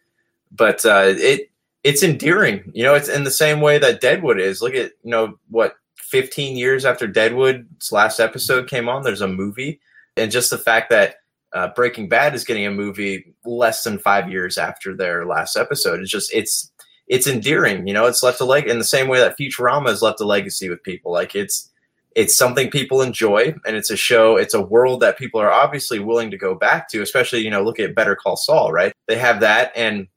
But uh, it it's endearing. You know, it's in the same way that Deadwood is. Look at, you know, what, 15 years after Deadwood's last episode came on, there's a movie. And just the fact that uh, Breaking Bad is getting a movie less than five years after their last episode. It's just it's it's endearing, you know. It's left a leg in the same way that Futurama has left a legacy with people. Like it's it's something people enjoy, and it's a show. It's a world that people are obviously willing to go back to. Especially, you know, look at Better Call Saul, right? They have that, and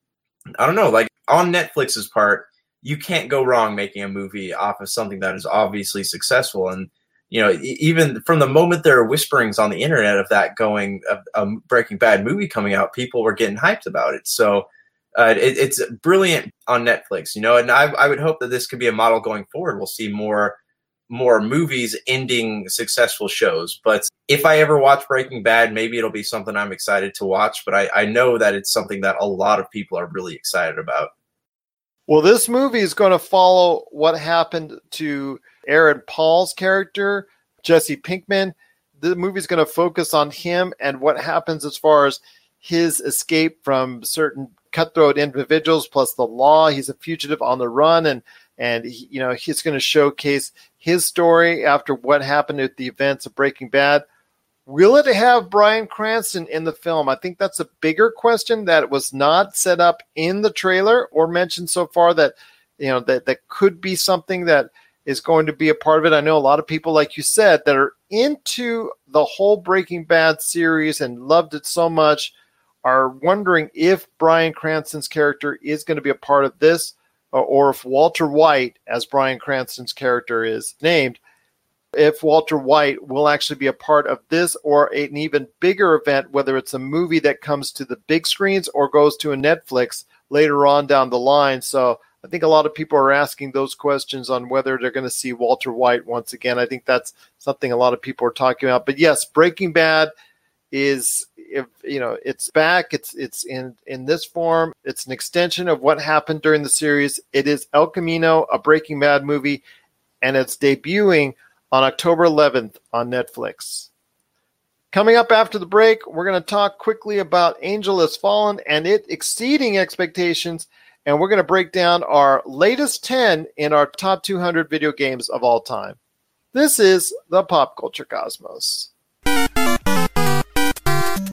I don't know, like on Netflix's part, you can't go wrong making a movie off of something that is obviously successful and you know, even from the moment there are whisperings on the internet of that going, a Breaking Bad movie coming out, people were getting hyped about it. So uh, it, it's brilliant on Netflix, you know, and I, I would hope that this could be a model going forward. We'll see more more movies ending successful shows. But if I ever watch Breaking Bad, maybe it'll be something I'm excited to watch. But I, I know that it's something that a lot of people are really excited about. Well, this movie is going to follow what happened to Aaron Paul's character, Jesse Pinkman. The movie's going to focus on him and what happens as far as his escape from certain cutthroat individuals plus the law. He's a fugitive on the run and and he, you know he's going to showcase his story after what happened at the events of Breaking Bad. Will it have Bryan Cranston in the film? I think that's a bigger question that was not set up in the trailer or mentioned so far that you know that that could be something that is going to be a part of it. I know a lot of people, like you said, that are into the whole Breaking Bad series and loved it so much are wondering if Bryan Cranston's character is going to be a part of this, uh, or if Walter White, as Bryan Cranston's character is named, if Walter White will actually be a part of this or an even bigger event, whether it's a movie that comes to the big screens or goes to a Netflix later on down the line. So I think a lot of people are asking those questions on whether they're going to see Walter White once again. I think that's something a lot of people are talking about. But yes, Breaking Bad is if you know it's back it's it's in in this form it's an extension of what happened during the series. It is el camino a breaking bad movie and it's debuting on october 11th on netflix. Coming up after the break we're going to talk quickly about angel has fallen and it exceeding expectations and we're going to break down our latest 10 in our top 200 video games of all time. This is the pop culture cosmos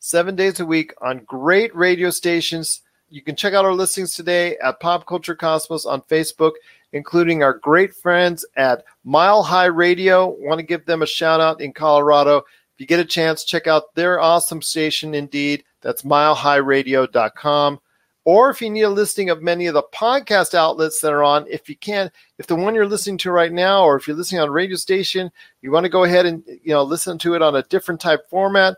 seven days a week on great radio stations, you can check out our listings today at Pop Culture Cosmos on Facebook, including our great friends at Mile High Radio. Want to give them a shout out in Colorado. If you get a chance, check out their awesome station indeed. That's milehighradio.com. Or if you need a listing of many of the podcast outlets that are on, if you can, if the one you're listening to right now, or if you're listening on a radio station, you want to go ahead and you know listen to it on a different type format,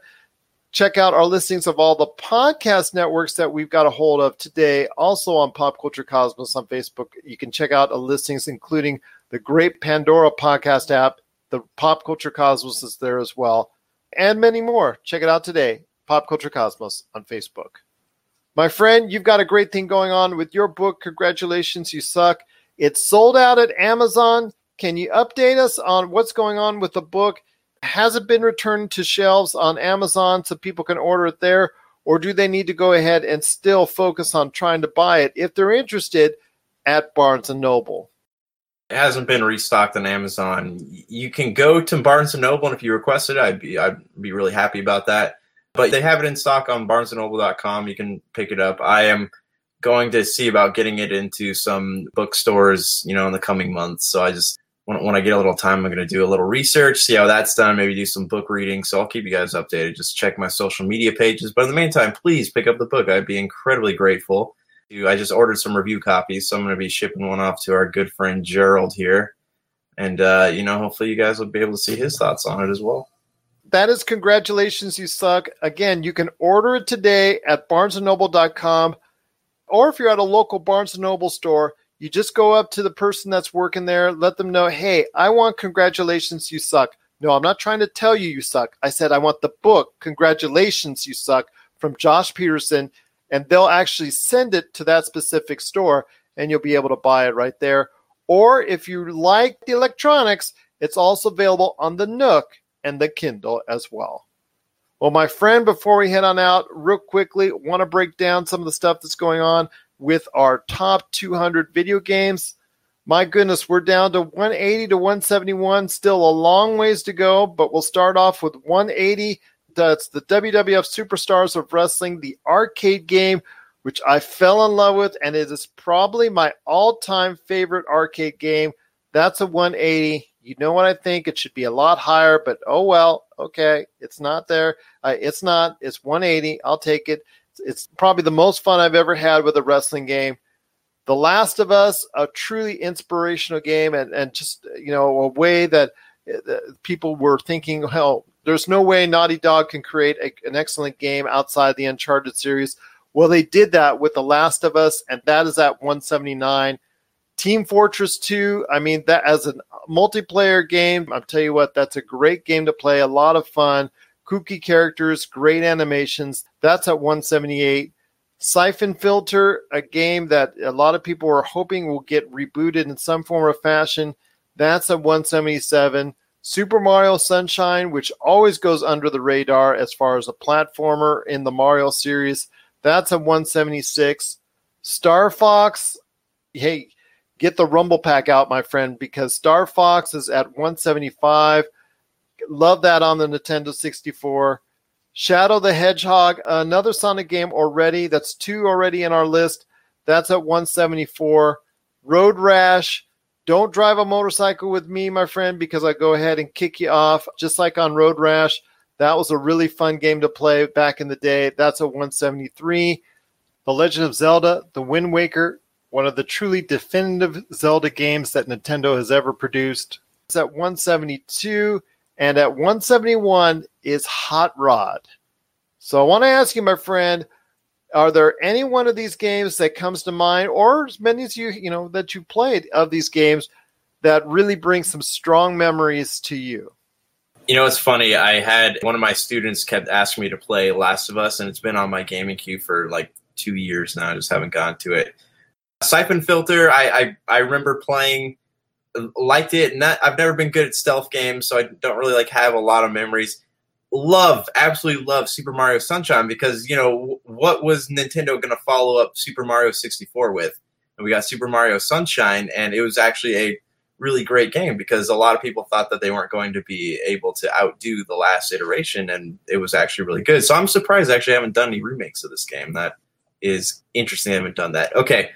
check out our listings of all the podcast networks that we've got a hold of today. Also on Pop Culture Cosmos on Facebook, you can check out listings, including the great Pandora podcast app. The Pop Culture Cosmos is there as well, and many more. Check it out today. Pop Culture Cosmos on Facebook. My friend, you've got a great thing going on with your book. Congratulations, you suck. It's sold out at Amazon. Can you update us on what's going on with the book? Has it been returned to shelves on Amazon so people can order it there? Or do they need to go ahead and still focus on trying to buy it if they're interested at Barnes and Noble? It hasn't been restocked on Amazon. You can go to Barnes and Noble, and if you request it, I'd be I'd be really happy about that but they have it in stock on barnesandnoble.com. You can pick it up. I am going to see about getting it into some bookstores, you know, in the coming months. So I just when, when I get a little time, I'm going to do a little research, see how that's done, maybe do some book reading. So I'll keep you guys updated. Just check my social media pages. But in the meantime, please pick up the book. I'd be incredibly grateful. I just ordered some review copies, so I'm going to be shipping one off to our good friend Gerald here. And, uh, you know, hopefully you guys will be able to see his thoughts on it as well that is congratulations you suck again you can order it today at barnesandnoble.com or if you're at a local barnes noble store you just go up to the person that's working there let them know hey i want congratulations you suck no i'm not trying to tell you you suck i said i want the book congratulations you suck from josh Peterson. and they'll actually send it to that specific store and you'll be able to buy it right there or if you like the electronics it's also available on the nook and the Kindle as well. Well, my friend, before we head on out, real quickly, want to break down some of the stuff that's going on with our top 200 video games. My goodness, we're down to 180 to 171. Still a long ways to go, but we'll start off with 180. That's the WWF Superstars of Wrestling, the arcade game, which I fell in love with, and it is probably my all time favorite arcade game. That's a 180. You know what I think? It should be a lot higher, but oh well. Okay, it's not there. Uh, it's not. It's 180. I'll take it. It's probably the most fun I've ever had with a wrestling game. The Last of Us, a truly inspirational game, and and just you know a way that uh, people were thinking, hell, there's no way Naughty Dog can create a, an excellent game outside the Uncharted series. Well, they did that with The Last of Us, and that is at 179. Team Fortress 2, I mean, that as a multiplayer game, I'll tell you what, that's a great game to play, a lot of fun, kooky characters, great animations. That's at 178. Syphon Filter, a game that a lot of people are hoping will get rebooted in some form or fashion. That's at 177. Super Mario Sunshine, which always goes under the radar as far as a platformer in the Mario series, that's at 176. Star Fox, hey, get the Rumble Pack out, my friend, because Star Fox is at 175. Love that on the Nintendo 64. Shadow the Hedgehog, another Sonic game already. That's two already in our list. That's at 174. Road Rash, don't drive a motorcycle with me, my friend, because I go ahead and kick you off, just like on Road Rash. That was a really fun game to play back in the day. That's a 173. The Legend of Zelda, The Wind Waker, one of the truly definitive Zelda games that Nintendo has ever produced. It's at 172. And at 171 is Hot Rod. So I want to ask you, my friend, are there any one of these games that comes to mind, or as many as you you know that you played of these games that really bring some strong memories to you? You know, it's funny. I had one of my students kept asking me to play Last of Us, and it's been on my gaming queue for like two years now. I just haven't gotten to it. Syphon Filter, I I, I remember playing, liked it. Not, I've never been good at stealth games, so I don't really like have a lot of memories love, absolutely love Super Mario Sunshine because you know what was Nintendo going to follow up Super Mario 64 with? And we got Super Mario Sunshine, and it was actually a really great game because a lot of people thought that they weren't going to be able to outdo the last iteration, and it was actually really good. So I'm surprised I actually haven't done any remakes of this game. That is interesting. I haven't done that. Okay,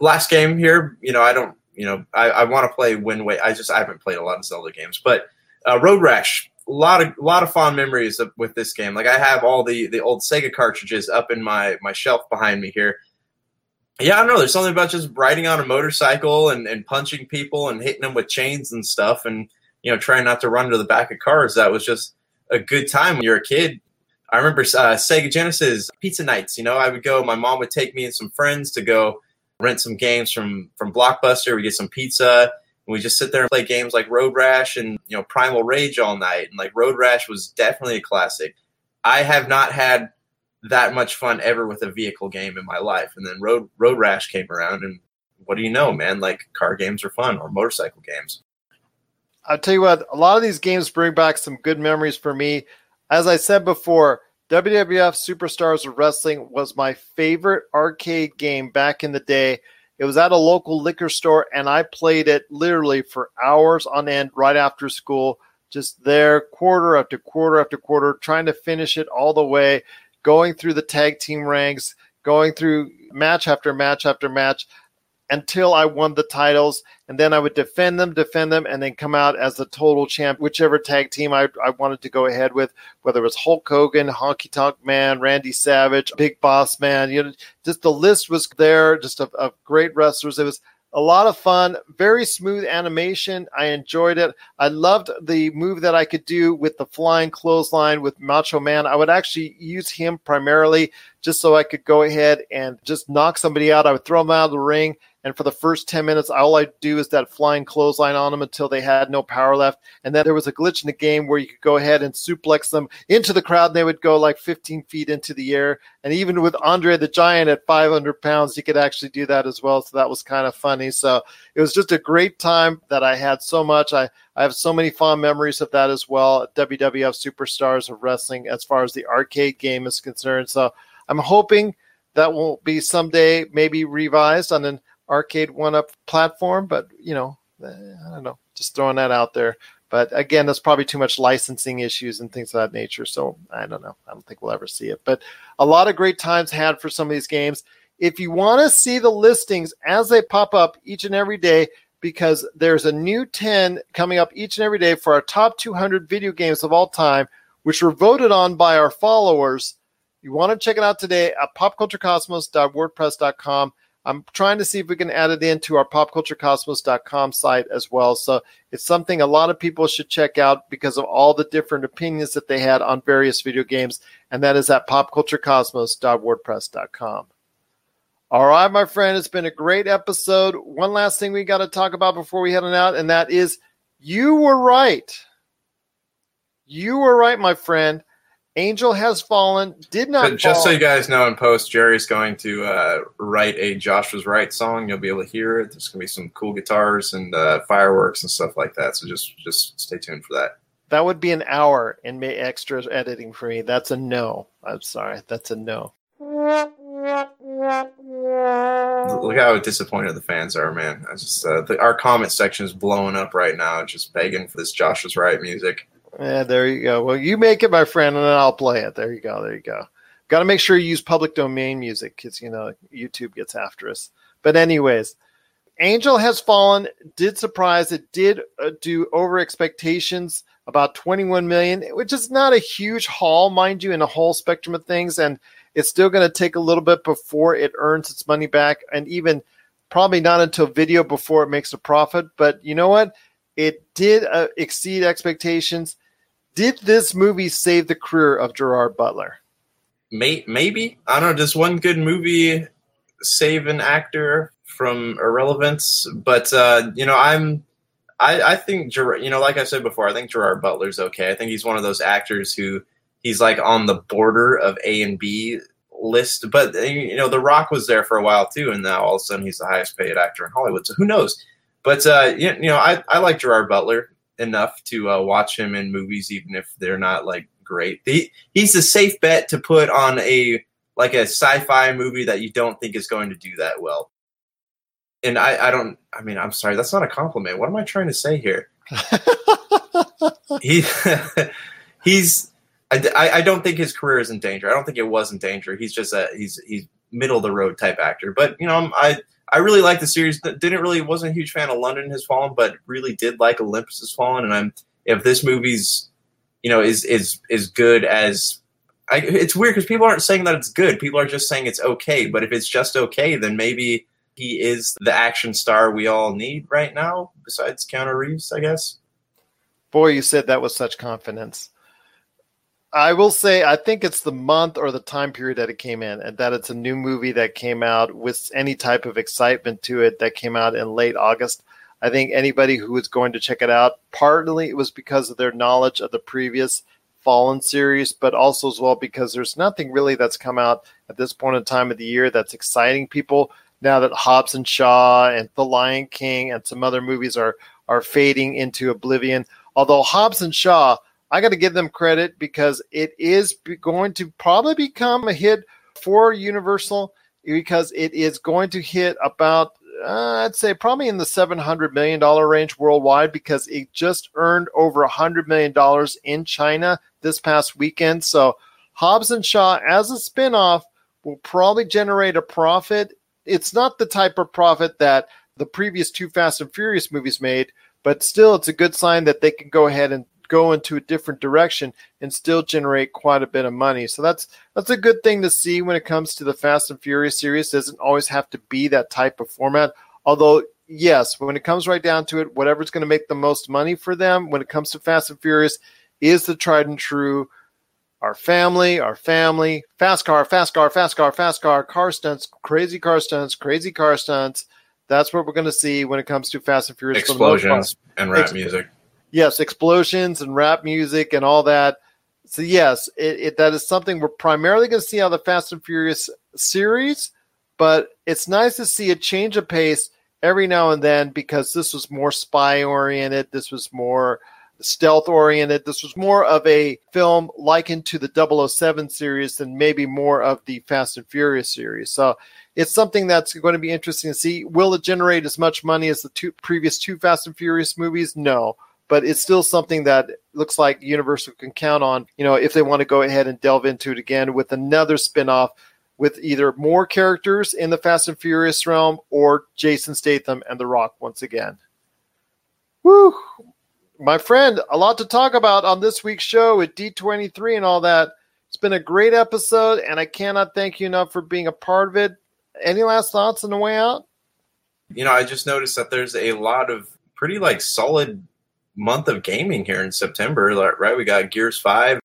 last game here. You know, I don't. You know, I, I want to play Wind Waker. I just I haven't played a lot of Zelda games, but uh, Road Rash a lot of a lot of fond memories of, with this game. Like I have all the the old Sega cartridges up in my my shelf behind me here. Yeah, I don't know. There's something about just riding on a motorcycle and, and punching people and hitting them with chains and stuff, and you know trying not to run into the back of cars. That was just a good time when you're a kid. I remember uh, Sega Genesis pizza nights. You know, I would go. My mom would take me and some friends to go rent some games from from Blockbuster. We get some pizza And we just sit there and play games like Road Rash and you know Primal Rage all night. And like Road Rash was definitely a classic. I have not had that much fun ever with a vehicle game in my life. And then Road Road Rash came around, and what do you know, man? Like car games are fun or motorcycle games. I'll tell you what, a lot of these games bring back some good memories for me. As I said before, WWF Superstars of Wrestling was my favorite arcade game back in the day. It was at a local liquor store, and I played it literally for hours on end right after school, just there, quarter after quarter after quarter, trying to finish it all the way, going through the tag team ranks, going through match after match after match until I won the titles. And then I would defend them, defend them, and then come out as the total champ, whichever tag team I, I wanted to go ahead with, whether it was Hulk Hogan, Honky Tonk Man, Randy Savage, Big Boss Man. You know, just the list was there, just of, of great wrestlers. It was a lot of fun, very smooth animation. I enjoyed it. I loved the move that I could do with the flying clothesline with Macho Man. I would actually use him primarily just so I could go ahead and just knock somebody out. I would throw him out of the ring and for the first 10 minutes, all I do is that flying clothesline on them until they had no power left. And then there was a glitch in the game where you could go ahead and suplex them into the crowd and they would go like 15 feet into the air. And even with Andre the Giant at 500 pounds, you could actually do that as well. So that was kind of funny. So it was just a great time that I had so much. I, I have so many fond memories of that as well. WWF Superstars of Wrestling as far as the arcade game is concerned. So I'm hoping that will be someday maybe revised on an arcade one up platform, but you know, eh, I don't know, just throwing that out there. But again, there's probably too much licensing issues and things of that nature. So I don't know. I don't think we'll ever see it. But a lot of great times had for some of these games. If you want to see the listings as they pop up each and every day, because there's a new 10 coming up each and every day for our top 200 video games of all time, which were voted on by our followers. You want to check it out today at popculturecosmos.wordpress.com. I'm trying to see if we can add it into our popculturecosmos.com site as well. So it's something a lot of people should check out because of all the different opinions that they had on various video games. And that is at popculturecosmos.wordpress.com. All right, my friend, it's been a great episode. One last thing we got to talk about before we head on out, and that is you were right. You were right, my friend. Angel Has Fallen did not. But just fall. so you guys know, in post, Jerry's going to uh, write a Josh was right song. You'll be able to hear it. There's going to be some cool guitars and uh, fireworks and stuff like that. So just just stay tuned for that. that would be an hour and may extra editing for me. That's a no. I'm sorry. That's a no. Look how disappointed the fans are, man. I just uh, the, our comment section is blowing up right now, just begging for this Josh was right music. Yeah, there you go. Well, you make it, my friend, and then I'll play it. There you go. There you go. Got to make sure you use public domain music because you know YouTube gets after us. But anyways, Angel Has Fallen did surprise. It did uh, do over expectations, about 21 million, which is not a huge haul, mind you, in a whole spectrum of things. And it's still going to take a little bit before it earns its money back, and even probably not until video before it makes a profit. But you know what? It did uh, exceed expectations. Did this movie save the career of Gerard Butler? May, maybe I don't know. Does one good movie save an actor from irrelevance? But uh, you know, I'm. I, I think you know, like I said before, I think Gerard Butler's okay. I think he's one of those actors who he's like on the border of A and B list. But you know, The Rock was there for a while too, and now all of a sudden he's the highest paid actor in Hollywood. So who knows? But uh, you you know, I, I like Gerard Butler enough to uh, watch him in movies, even if they're not like great. He, he's a safe bet to put on a like a sci-fi movie that you don't think is going to do that well. And I, I don't. I mean, I'm sorry, that's not a compliment. What am I trying to say here? he, he's. I, I- don't think his career is in danger. I don't think it was in danger. He's just a he's he's middle of the road type actor. But you know, I I really like the series. Didn't really wasn't a huge fan of London Has Fallen, but really did like Olympus Has Fallen. And I'm if this movie's you know is is is good as I, it's weird because people aren't saying that it's good. People are just saying it's okay. But if it's just okay, then maybe he is the action star we all need right now. Besides Keanu Reeves, I guess. Boy, you said that with such confidence. I will say, I think it's the month or the time period that it came in, and that it's a new movie that came out with any type of excitement to it that came out in late August. I think anybody who was going to check it out, partly it was because of their knowledge of the previous Fallen series, but also as well because there's nothing really that's come out at this point in time of the year that's exciting people now that Hobbs and Shaw and The Lion King and some other movies are are fading into oblivion. Although Hobbs and Shaw, I got to give them credit because it is going to probably become a hit for Universal because it is going to hit about uh, I'd say probably in the seven hundred million dollar range worldwide because it just earned over a hundred million dollars in China this past weekend. So Hobbs and Shaw as a spinoff will probably generate a profit. It's not the type of profit that the previous two Fast and Furious movies made, but still it's a good sign that they can go ahead and go into a different direction and still generate quite a bit of money. So that's that's a good thing to see when it comes to the Fast and Furious series. It doesn't always have to be that type of format. Although, yes, when it comes right down to it, whatever's going to make the most money for them when it comes to Fast and Furious is the tried and true our family, our family, fast car, fast car, fast car, fast car, car stunts, crazy car stunts, crazy car stunts. That's what we're going to see when it comes to Fast and Furious. for the most part. Explosions and rap Ex- music. Yes, explosions and rap music and all that. So yes, it, it that is something we're primarily going to see out of the Fast and Furious series, but it's nice to see a change of pace every now and then because this was more spy oriented. This was more stealth oriented. This was more of a film likened to the 007 series than maybe more of the Fast and Furious series. So it's something that's going to be interesting to see. Will it generate as much money as the two previous two Fast and Furious movies? No. But it's still something that looks like Universal can count on, you know, if they want to go ahead and delve into it again with another spin-off with either more characters in the Fast and Furious realm or Jason Statham and The Rock once again. Woo! My friend, a lot to talk about on this week's show with D23 and all that. It's been a great episode, and I cannot thank you enough for being a part of it. Any last thoughts on the way out? You know, I just noticed that there's a lot of pretty like solid month of gaming here in September. Right, we got Gears Five,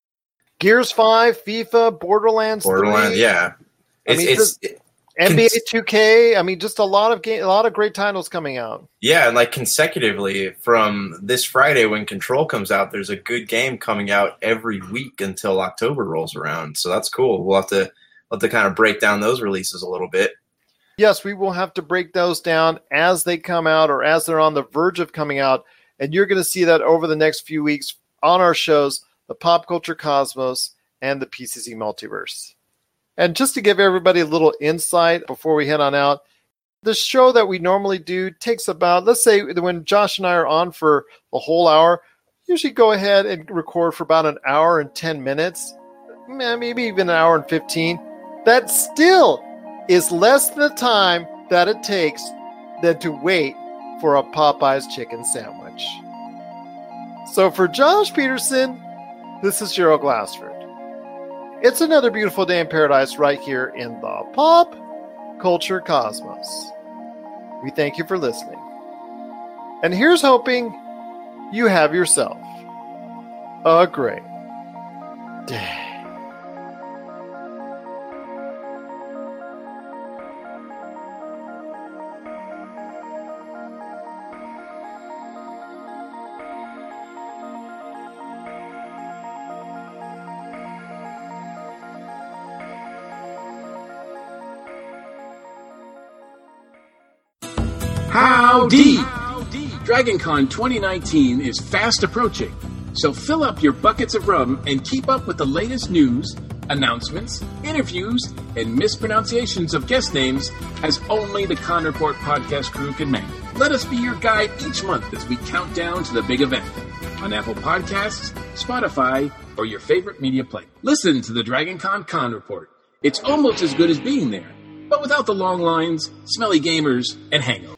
Gears 5, FIFA, Borderlands Borderlands. 3. Yeah, I it's mean, it's NBA 2K. I mean, just a lot of game, a lot of great titles coming out. Yeah, and like consecutively from this Friday when Control comes out, there's a good game coming out every week until October rolls around. So that's cool. We'll have to we'll have to kind of break down those releases a little bit. Yes, we will have to break those down as they come out or as they're on the verge of coming out, and you're going to see that over the next few weeks on our shows, the Pop Culture Cosmos and the PCC Multiverse. And just to give everybody a little insight before we head on out, the show that we normally do takes about, let's say, when Josh and I are on for a whole hour, usually go ahead and record for about an hour and 10 minutes, maybe even an hour and 15. That still is less than the time that it takes than to wait for a Popeye's chicken sandwich. So for Josh Peterson, this is Gerald Glassford. It's another beautiful day in paradise right here in the pop culture cosmos. We thank you for listening. And here's hoping you have yourself a great day. DragonCon 2019 is fast approaching, so fill up your buckets of rum and keep up with the latest news, announcements, interviews, and mispronunciations of guest names as only the Con Report podcast crew can make. Let us be your guide each month as we count down to the big event on Apple Podcasts, Spotify, or your favorite media player. Listen to the DragonCon Con Report. It's almost as good as being there, but without the long lines, smelly gamers, and hangovers.